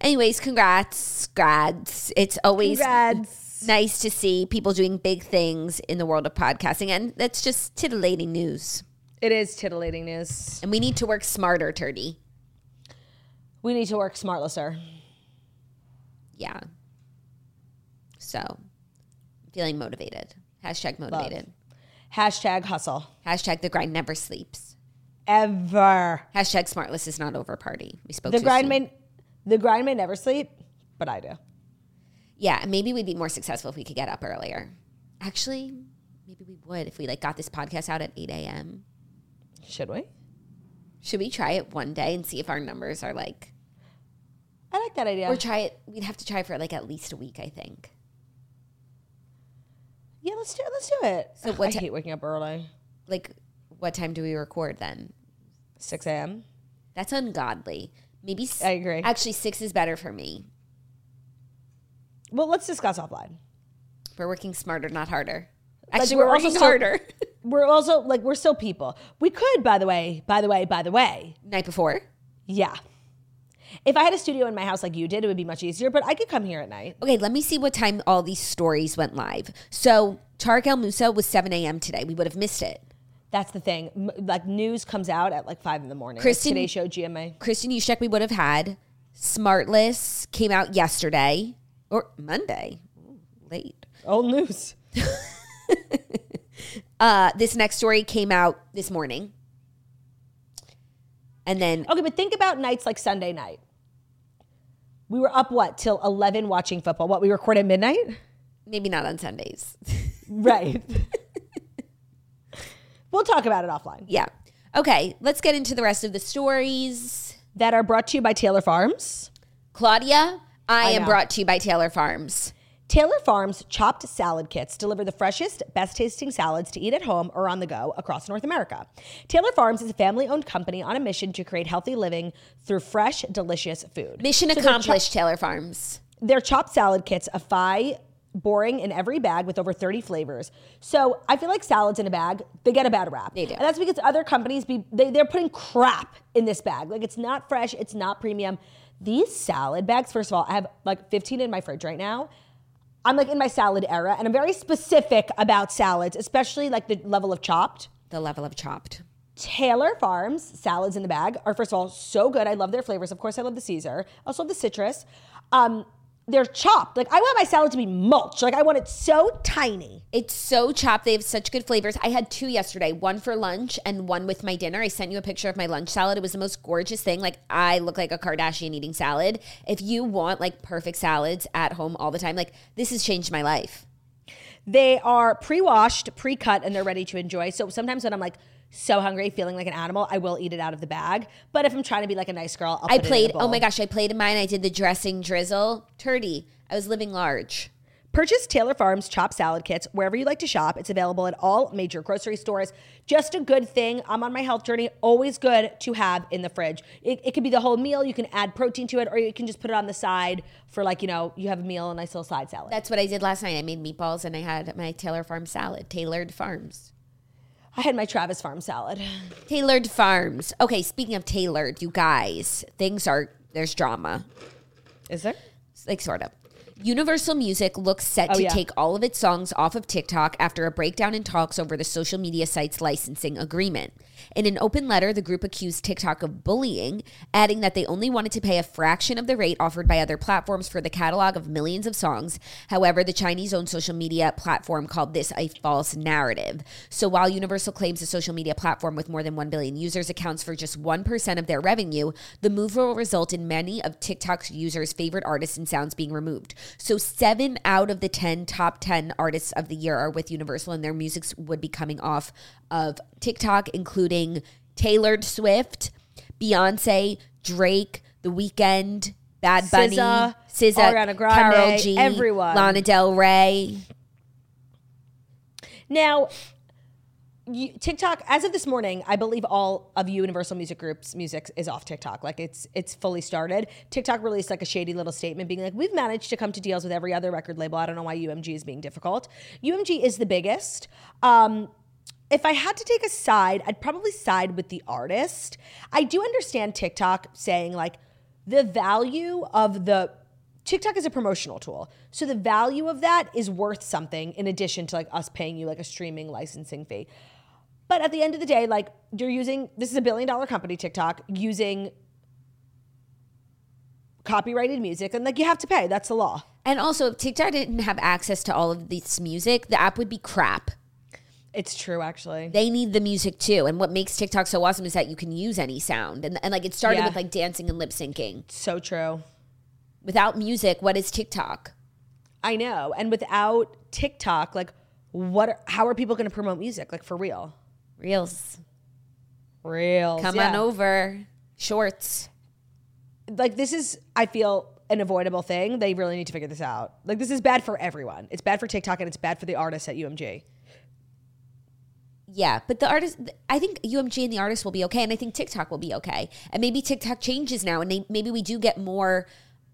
Anyways, congrats, grads. It's always
Congrats.
nice to see people doing big things in the world of podcasting. And that's just titillating news.
It is titillating news.
And we need to work smarter, Turdy.
We need to work smartlesser.
Yeah. So, feeling motivated. Hashtag motivated.
Hashtag hustle.
Hashtag the grind never sleeps.
Ever.
Hashtag smartless is not over party. We spoke
The grind
soon.
may the grind may never sleep, but I do.
Yeah, maybe we'd be more successful if we could get up earlier. Actually, maybe we would if we like got this podcast out at 8 a.m.
Should we?
Should we try it one day and see if our numbers are like
I like that idea.
or try it we'd have to try for like at least a week, I think.
yeah, let's do it. Let's do it.
So
Ugh,
what
I hate waking up early.
Like what time do we record then?
6 a.m.
That's ungodly. Maybe
I agree.
Actually, 6 is better for me.
Well, let's discuss offline.
We're working smarter, not harder.
Like,
Actually,
we're
we're,
also
working harder.
We're also like we're still people. We could, by the way, by the way, by the way.
Night before.
Yeah. If I had a studio in my house like you did, it would be much easier, but I could come here at night.
Okay, let me see what time all these stories went live. So Tarek El Moussa was 7 a.m. today. We would have missed it.
That's the thing. M- like news comes out at like five in the morning.
Kristen-
like, Today's show, GMA.
Kristin Juszczyk we would have had. Smartless came out yesterday or Monday. Ooh, late.
Old news.
Uh, this next story came out this morning. And then
Okay, but think about nights like Sunday night. We were up what till eleven watching football. What we record at midnight?
maybe not on Sundays.
Right. We'll talk about it offline.
yeah. Okay, let's get into the rest of the stories.
That are brought to you by Taylor Farms.
Claudia, I,
I
am
know.
brought to you by Taylor Farms.
Taylor Farms chopped salad kits deliver the freshest, best tasting salads to eat at home or on the go across North America. Taylor Farms is a family owned company on a mission to create healthy living through fresh, delicious food.
Mission
So
accomplished, Taylor Farms.
Their chopped salad kits are fi boring in every bag with over 30 flavors. So I feel like salads in a bag, they get a bad rap.
They do.
And that's because other companies be they, they're putting crap in this bag. Like it's not fresh, it's not premium. These salad bags, first of all, I have like 15 in my fridge right now. I'm like in my salad era, and I'm very specific about salads, especially like the level of chopped.
The level of chopped.
Taylor Farms salads in the bag are first of all so good. I love their flavors. Of course, I love the Caesar. I also love the citrus. Um, they're chopped. Like I want my salad to be mulch. Like I want it so tiny.
It's so chopped. They have such good flavors. I had two yesterday, one for lunch and one with my dinner. I sent you a picture of my lunch salad. It was the most gorgeous thing. Like I look like a Kardashian eating salad. If you want like perfect salads at home all the time, like this has changed my life.
They are pre-washed, pre-cut, and they're ready to enjoy. So sometimes when I'm like so hungry, feeling like an animal, I will eat it out of the bag. But if I'm trying to be like a nice girl, I'll
I
put it in
played, oh my gosh, I played in mine. I did the dressing drizzle. Turdy. I was living large.
Purchase Taylor Farms chopped salad kits wherever you like to shop. It's available at all major grocery stores. Just a good thing. I'm on my health journey. Always good to have in the fridge. It, it could be the whole meal. You can add protein to it, or you can just put it on the side for like, you know, you have a meal, a nice little side salad.
That's what I did last night. I made meatballs and I had my Taylor Farm salad, Tailored Farms.
I had my Travis Farm salad.
Tailored Farms. Okay, speaking of tailored, you guys, things are, there's drama.
Is there?
like sort of. Universal Music looks set
Oh,
to
yeah.
take all of its songs off of TikTok after a breakdown in talks over the social media site's licensing agreement. In an open letter, the group accused TikTok of bullying, adding that they only wanted to pay a fraction of the rate offered by other platforms for the catalog of millions of songs. However, the Chinese owned social media platform called this a false narrative. So while Universal claims the social media platform with more than 1 billion users accounts for just 1% of their revenue, the move will result in many of TikTok's users' favorite artists and sounds being removed. So, seven out of the 10 top 10 artists of the year are with Universal, and their music would be coming off of TikTok, including Taylor Swift, Beyonce, Drake, The Weeknd, Bad Bunny,
SZA,
SZA,
Ariana Grande,
Karol G,
everyone.
Lana Del Rey.
Now, you, TikTok, as of this morning, I believe all of Universal Music Group's music is off TikTok. Like it's it's fully started. TikTok released like a shady little statement being like, "We've managed to come to deals with every other record label. I don't know why UMG is being difficult. UMG is the biggest." Um, if I had to take a side, I'd probably side with the artist. I do understand TikTok saying like the value of the TikTok is a promotional tool. So the value of that is worth something in addition to like us paying you like a streaming licensing fee. But at the end of the day, like you're using this is a billion dollar company, TikTok, using copyrighted music and like you have to pay. That's the law.
And also, if TikTok didn't have access to all of this music, the app would be crap.
It's true actually.
They need the music too. And what makes TikTok so awesome is that you can use any sound. And, and like it started
Yeah.
with like dancing and lip syncing.
So true.
Without music, what is TikTok?
I know. And without TikTok, like what are, how are people going to promote music like for real?
Reels.
Real.
Come on over. Shorts.
like this is I feel an avoidable thing. They really need to figure this out. Like this is bad for everyone. It's bad for TikTok and it's bad for the artists at UMG.
Yeah, but the artist, I think UMG and the artist will be okay, and I think TikTok will be okay, and maybe TikTok changes now, and they, maybe we do get more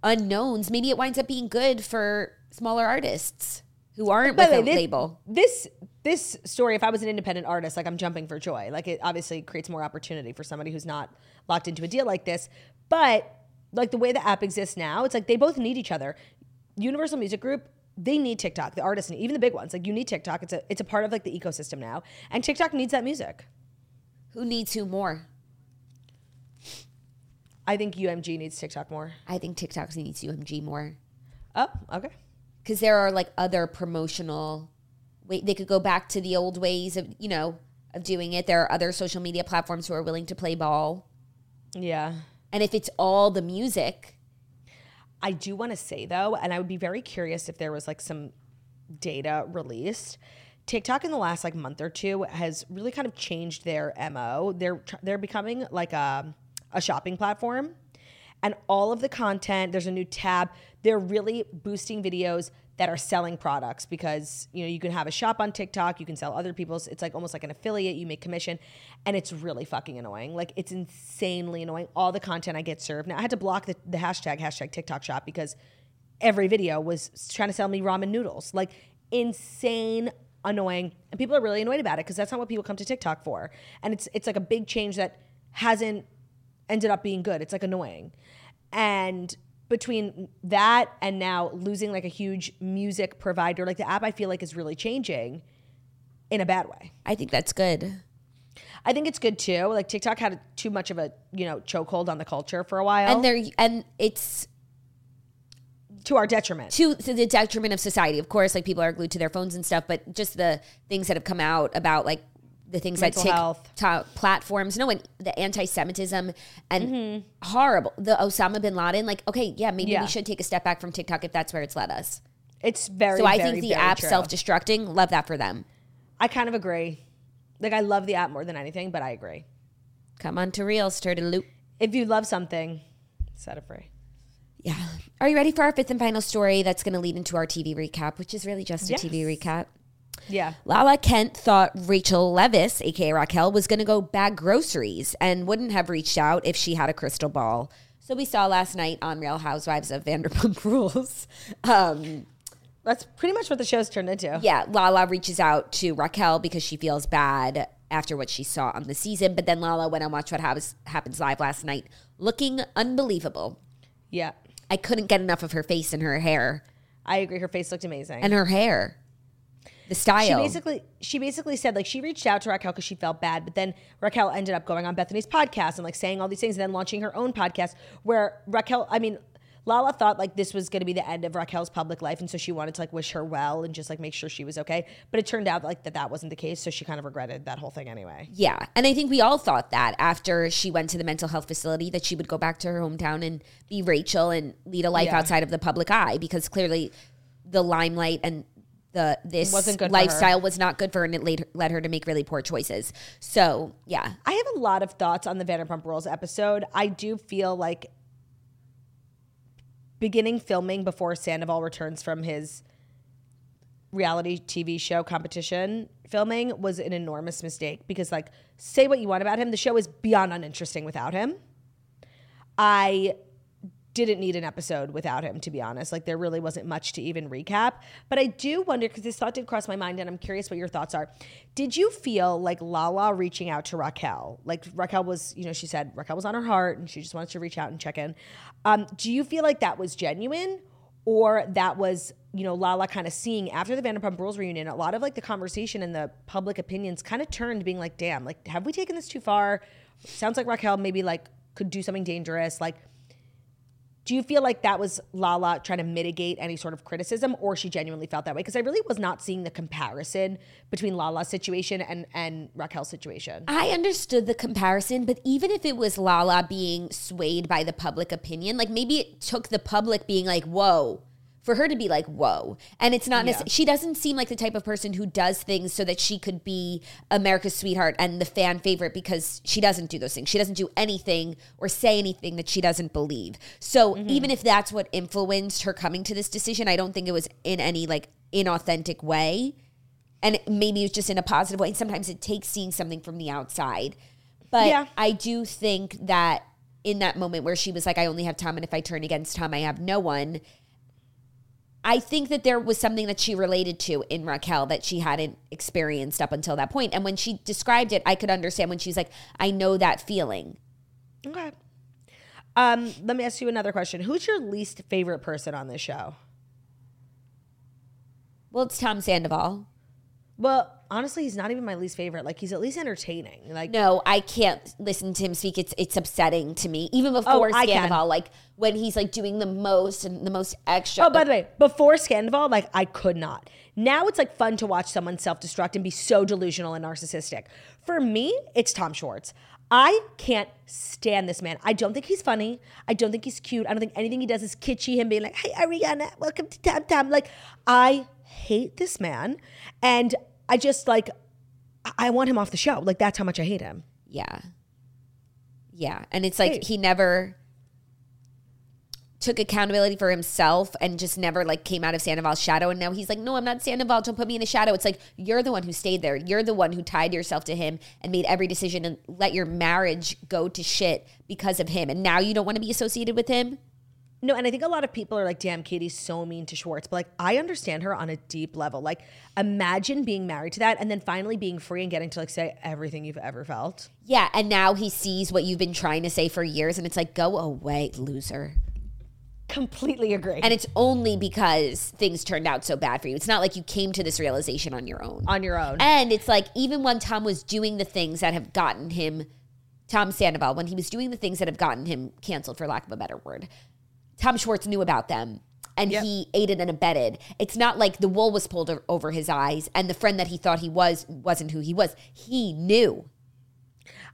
unknowns. Maybe it winds up being good for smaller artists who aren't
By
with a
this,
label.
This this story, if I was an independent artist, like I'm jumping for joy. Like it obviously creates more opportunity for somebody who's not locked into a deal like this. But like the way the app exists now, it's like they both need each other. Universal Music Group, they need TikTok. The artists, and even the big ones, like you need TikTok. It's a it's a part of like the ecosystem now, and TikTok needs that music.
Who needs who more?
I think UMG needs TikTok more.
I think TikTok needs UMG more
Oh, okay.
because there are like other promotional. Wait, they could go back to the old ways of you know of doing it. There are other social media platforms who are willing to play ball,
Yeah.
and if it's all the music,
I do want to say though, and I would be very curious if there was like some data released. TikTok in the last like month or two has really kind of changed their mo. They're they're becoming like a a shopping platform, and all of the content. There's a new tab. They're really boosting videos that are selling products because you know you can have a shop on TikTok. You can sell other people's. It's like almost like an affiliate. You make commission, and it's really fucking annoying. Like it's insanely annoying. All the content I get served. Now I had to block the, the hashtag hashtag TikTok shop because every video was trying to sell me ramen noodles. Like insane annoying and people are really annoyed about it because that's not what people come to TikTok for. And it's it's like a big change that hasn't ended up being good. It's like annoying. And between that and now losing like a huge music provider, like the app I feel like is really changing in a bad way.
I think that's good.
I think it's good too. Like TikTok had too much of a, you know, chokehold on the culture for a while
And they're and it's
to our detriment.
to, to the detriment of society. Of course, like people are glued to their phones and stuff, but just the things that have come out about like the things
Mental
that. TikTok platforms, no, and the anti-Semitism and
Mm-hmm.
horrible. The Osama bin Laden, like, okay, yeah, maybe
Yeah.
we should take a step back from TikTok if that's where it's led us.
It's very
So I
very,
think the app
true.
self-destructing, love that for them.
I kind of agree. Like I love the app more than anything, but I agree.
Come on to real, stir to loop.
If you love something, set it free.
Yeah. Are you ready for our fifth and final story that's going to lead into our TV recap, which is really just a
Yes.
TV recap?
Yeah.
Lala Kent thought Rachel Leviss, aka Raquel, was going to go bag groceries and wouldn't have reached out if she had a crystal ball. So we saw last night on Real Housewives of Vanderpump Rules. Um,
That's pretty much what the show's turned into.
yeah, Lala reaches out to Raquel because she feels bad after what she saw on the season. But then Lala went and watched what happens, happens live last night, looking unbelievable.
Yeah.
I couldn't get enough of her face and her hair
I agree. Her face looked amazing.
and her hair, the style.
she basically she basically said like she reached out to Raquel because she felt bad, but then Raquel ended up going on Bethenny's podcast and like saying all these things and then launching her own podcast where Raquel I mean Lala thought like this was going to be the end of Raquel's public life and so she wanted to like wish her well and just like make sure she was okay, but it turned out like that that wasn't the case, so she kind of regretted that whole thing anyway.
Yeah. And I think we all thought that after she went to the mental health facility that she would go back to her hometown and be Rachel and lead a life
Yeah.
outside of the public eye because clearly the limelight and the this
Wasn't good for her.
lifestyle was not good for her and it led, led her to make really poor choices. So, yeah.
I have a lot of thoughts on the Vanderpump Rules episode. I do feel like beginning filming before Sandoval returns from his reality TV show competition filming was an enormous mistake because, like, say what you want about him, the show is beyond uninteresting without him. I didn't need an episode without him, to be honest. Like, there really wasn't much to even recap. But I do wonder, because this thought did cross my mind, and I'm curious what your thoughts are. Did you feel like Lala reaching out to Raquel? Like, Raquel was, you know, she said Raquel was on her heart and she just wanted to reach out and check in. Um, do you feel like that was genuine? Or that was, you know, Lala kind of seeing after the Vanderpump Rules reunion, a lot of like the conversation and the public opinions kind of turned being like, damn, like, have we taken this too far? Sounds like Raquel maybe like could do something dangerous. Like, do you feel like that was Lala trying to mitigate any sort of criticism, or she genuinely felt that way? Because I really was not seeing the comparison between Lala's situation and and Raquel's situation.
I understood the comparison, but even if it was Lala being swayed by the public opinion, like maybe it took the public being like, whoa, for her to be like, whoa. And it's not, necess- she doesn't seem like the type of person who does things so that she could be America's sweetheart and the fan favorite because she doesn't do those things. She doesn't do anything or say anything that she doesn't believe. So mm-hmm. even if that's what influenced her coming to this decision, I don't think it was in any like inauthentic way and maybe it- it's just in a positive way. And sometimes it takes seeing something from the outside. But
Yeah.
I do think that in that moment where she was like, I only have Tom, and if I turn against Tom, I have no one. I think that there was something that she related to in Raquel that she hadn't experienced up until that point. And when she described it, I could understand when she's like, I know that feeling.
Okay. Um, let me ask you another question. Who's your least favorite person on this show?
Well, it's Tom Sandoval.
Well, honestly, he's not even my least favorite. Like he's at least entertaining. Like
No, I can't listen to him speak. It's it's upsetting to me. Even before
Oh.
Sandoval, like when he's like doing the most and the most extra.
Oh, by the way, before Scandival, like I could not. Now it's like fun to watch someone self destruct and be so delusional and narcissistic. For me, it's Tom Schwartz. I can't stand this man. I don't think he's funny. I don't think he's cute. I don't think anything he does is kitschy. Him being like, "Hey Ariana, welcome to Tam Tam." Like, I hate this man, and I just like, I- want him off the show. Like that's how much I hate him.
Yeah. Yeah. And it's like
Hey.
he never took accountability for himself and just never like came out of Sandoval's shadow. And now he's like, no, I'm not Sandoval. Don't put me in the shadow. It's like you're the one who stayed there. You're the one who tied yourself to him and made every decision and let your marriage go to shit because of him. And now you don't want to be associated with him.
No, and I think a lot of people are like, damn, Katie's so mean to Schwartz. But like, I understand her on a deep level. Like, imagine being married to that and then finally being free and getting to like say everything you've ever felt.
Yeah. And now he sees what you've been trying to say for years. And it's like, go away, loser.
Completely agree.
And it's only because things turned out so bad for you. It's not like you came to this realization on your own.
on your own.
And it's like even when Tom was doing the things that have gotten him, Tom Sandoval, when he was doing the things that have gotten him canceled, for lack of a better word, Tom Schwartz knew about them and
Yep.
he aided and abetted. It's not like the wool was pulled over his eyes and the friend that he thought he was wasn't who he was. He knew.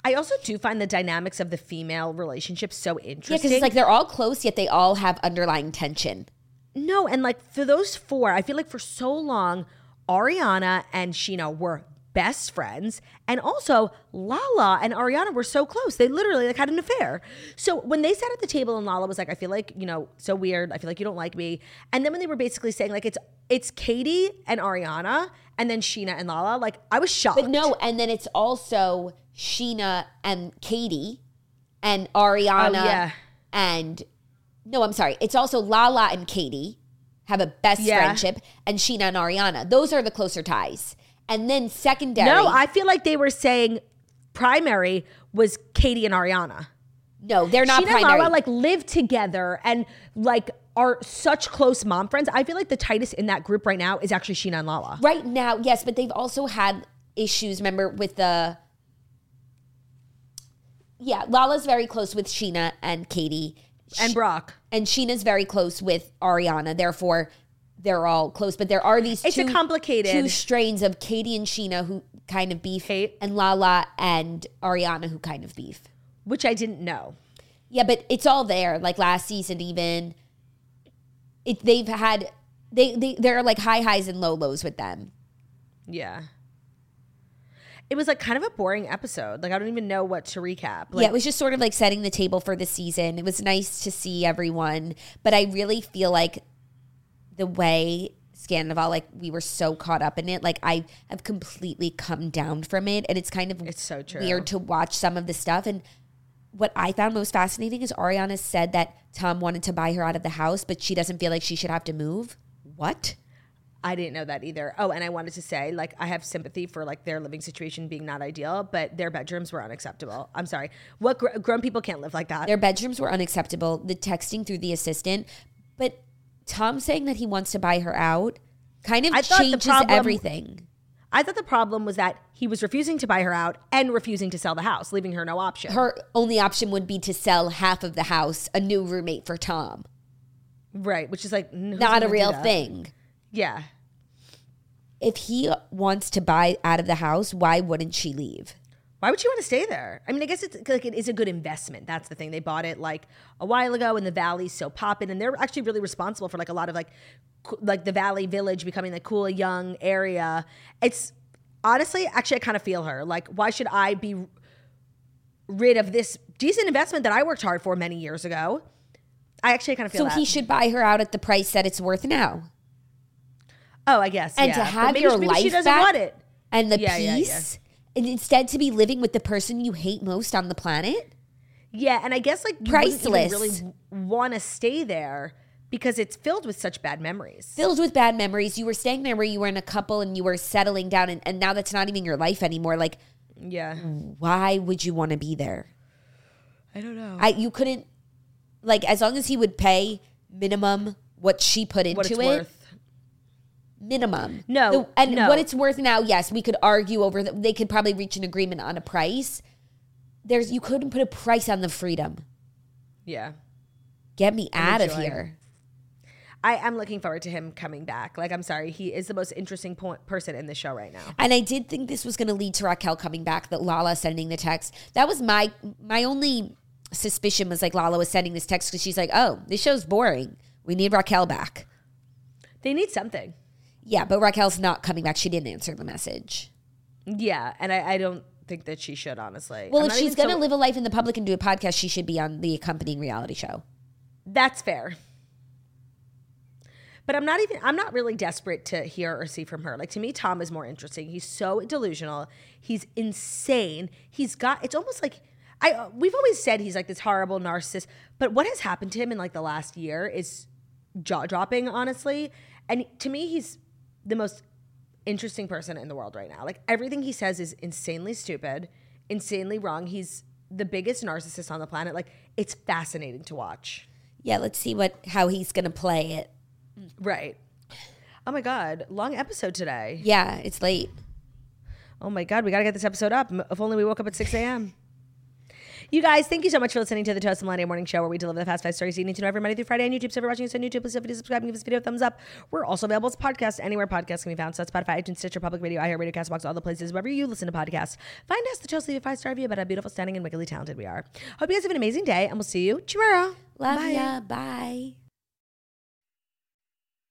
I also do find the dynamics of the female relationship so interesting.
Yeah, because it's like they're all close, yet they all have underlying tension.
no, and like for those four, I feel like for so long, Ariana and Scheana were best friends. And also, Lala and Ariana were so close. They literally like had an affair. So when they sat at the table and Lala was like, I feel like, you know, so weird. I feel like you don't like me. And then when they were basically saying like it's it's Katie and Ariana and then Scheana and Lala, like I was shocked.
But no, and then it's also Scheana and Katie and Ariana
Oh, yeah.
and no, I'm sorry. It's also Lala and Katie have a best
Yeah.
friendship and Scheana and Ariana. Those are the closer ties. And then secondary.
No, I feel like they were saying primary was Katie and Ariana.
no, they're not
Scheana
primary.
and Lala like live together and like are such close mom friends. I feel like the tightest in that group right now is actually Scheana and Lala.
right now, yes, but they've also had issues. Remember with the yeah, Lala's very close with Scheana and Katie,
And Brock.
and Scheana's very close with Ariana. Therefore, they're all close. But there are these
It's a
two,
complicated-
two strains of Katie and Scheana who kind of beef, and Lala and Ariana who kind of beef.
Which I didn't know.
Yeah, but it's all there. Like last season, even it, they've had they they there are like high highs and low lows with them.
Yeah. It was like kind of a boring episode. Like I don't even know what to recap. Like,
yeah, it was just sort of like setting the table for the season. It was nice to see everyone, but I really feel like the way Scandival, like we were so caught up in it, like I have completely come down from it, and it's kind of
It's so true.
weird to watch some of the stuff. And what I found most fascinating is Ariana said that Tom wanted to buy her out of the house, but she doesn't feel like she should have to move. What?
I didn't know that either. Oh, and I wanted to say, like, I have sympathy for like their living situation being not ideal, but their bedrooms were unacceptable. I'm sorry. What gr- grown people can't live like that?
Their bedrooms were unacceptable. The texting through the assistant, but Tom saying that he wants to buy her out kind of
I
changes
problem-
everything.
I thought the problem was that he was refusing to buy her out and refusing to sell the house, leaving her no option.
Her only option would be to sell half of the house, a new roommate for Tom.
right, which is like
Not a real thing.
Yeah.
If he wants to buy out of the house, why wouldn't she leave?
Why would you want to stay there? I mean, I guess it's like it is a good investment. That's the thing. They bought it like a while ago, and the valley's so poppin', and they're actually really responsible for like a lot of like, like the Valley Village becoming the cool young area. It's honestly, actually, I kind of feel her. Like, why should I be rid of this decent investment that I worked hard for many years ago? I actually kind of feel
So
that.
he should buy her out at the price that it's worth now.
oh, I guess.
And
yeah.
to have
maybe-
your
maybe
life
she doesn't
back
want it.
and the
Yeah, yeah,
peace, and instead to be living with the person you hate most on the planet.
Yeah, and I guess like you
Priceless.
really want to stay there because it's filled with such bad memories.
filled with bad memories. You were staying there where you were in a couple and you were settling down, and, and now that's not even your life anymore. Like,
Yeah,
why would you want to be there?
I don't know.
I you couldn't like as long as he would pay minimum what she put into
what it's
it.
worth.
Minimum.
No,
The- and
no.
what it's worth now, yes, we could argue over that. They could probably reach an agreement on a price. There's you couldn't put a price on the freedom.
Yeah,
Get me out of here.
I am looking forward to him coming back. Like, I'm sorry, he is the most interesting po- person in the show right now.
And I did think this was going to lead to Raquel coming back. That Lala sending the text. That was my my only suspicion was like Lala was sending this text because she's like, oh, this show's boring. We need Raquel back.
They need something.
Yeah, but Raquel's not coming back. She didn't answer the message.
Yeah, and I, I don't think that she should honestly.
Well,
I'm
if she's going to
so-
live a life in the public and do a podcast, she should be on the accompanying reality show.
that's fair. But I'm not even. I'm not really desperate to hear or see from her. Like to me, Tom is more interesting. He's so delusional. He's insane. He's got. It's almost like I. uh, We've always said he's like this horrible narcissist. But what has happened to him in like the last year is jaw dropping, honestly. And to me, he's the most interesting person in the world right now. Like everything he says is insanely stupid, insanely wrong. He's the biggest narcissist on the planet. Like it's fascinating to watch.
Yeah, let's see what how he's going to play it.
Right. Oh my God, long episode today.
Yeah, it's late.
Oh my God, we got to get this episode up. If only we woke up at 6 a.m. You guys, thank you so much for listening to the Toast Millennial Morning Show, where we deliver the fast five stories you need to know every Monday through Friday on YouTube. So if you're watching us on YouTube, please don't forget to subscribe and give this video a thumbs up. We're also available as a podcast anywhere podcasts can be found. So that's Spotify, iTunes, Stitcher, Public Radio, iHeartRadio, Castbox, all the places wherever you listen to podcasts. Find us, the Toast, leave a five star review about how beautiful, stunning, and wickedly talented we are. Hope you guys have an amazing day, and we'll see you tomorrow.
Love
Bye.
ya. Bye.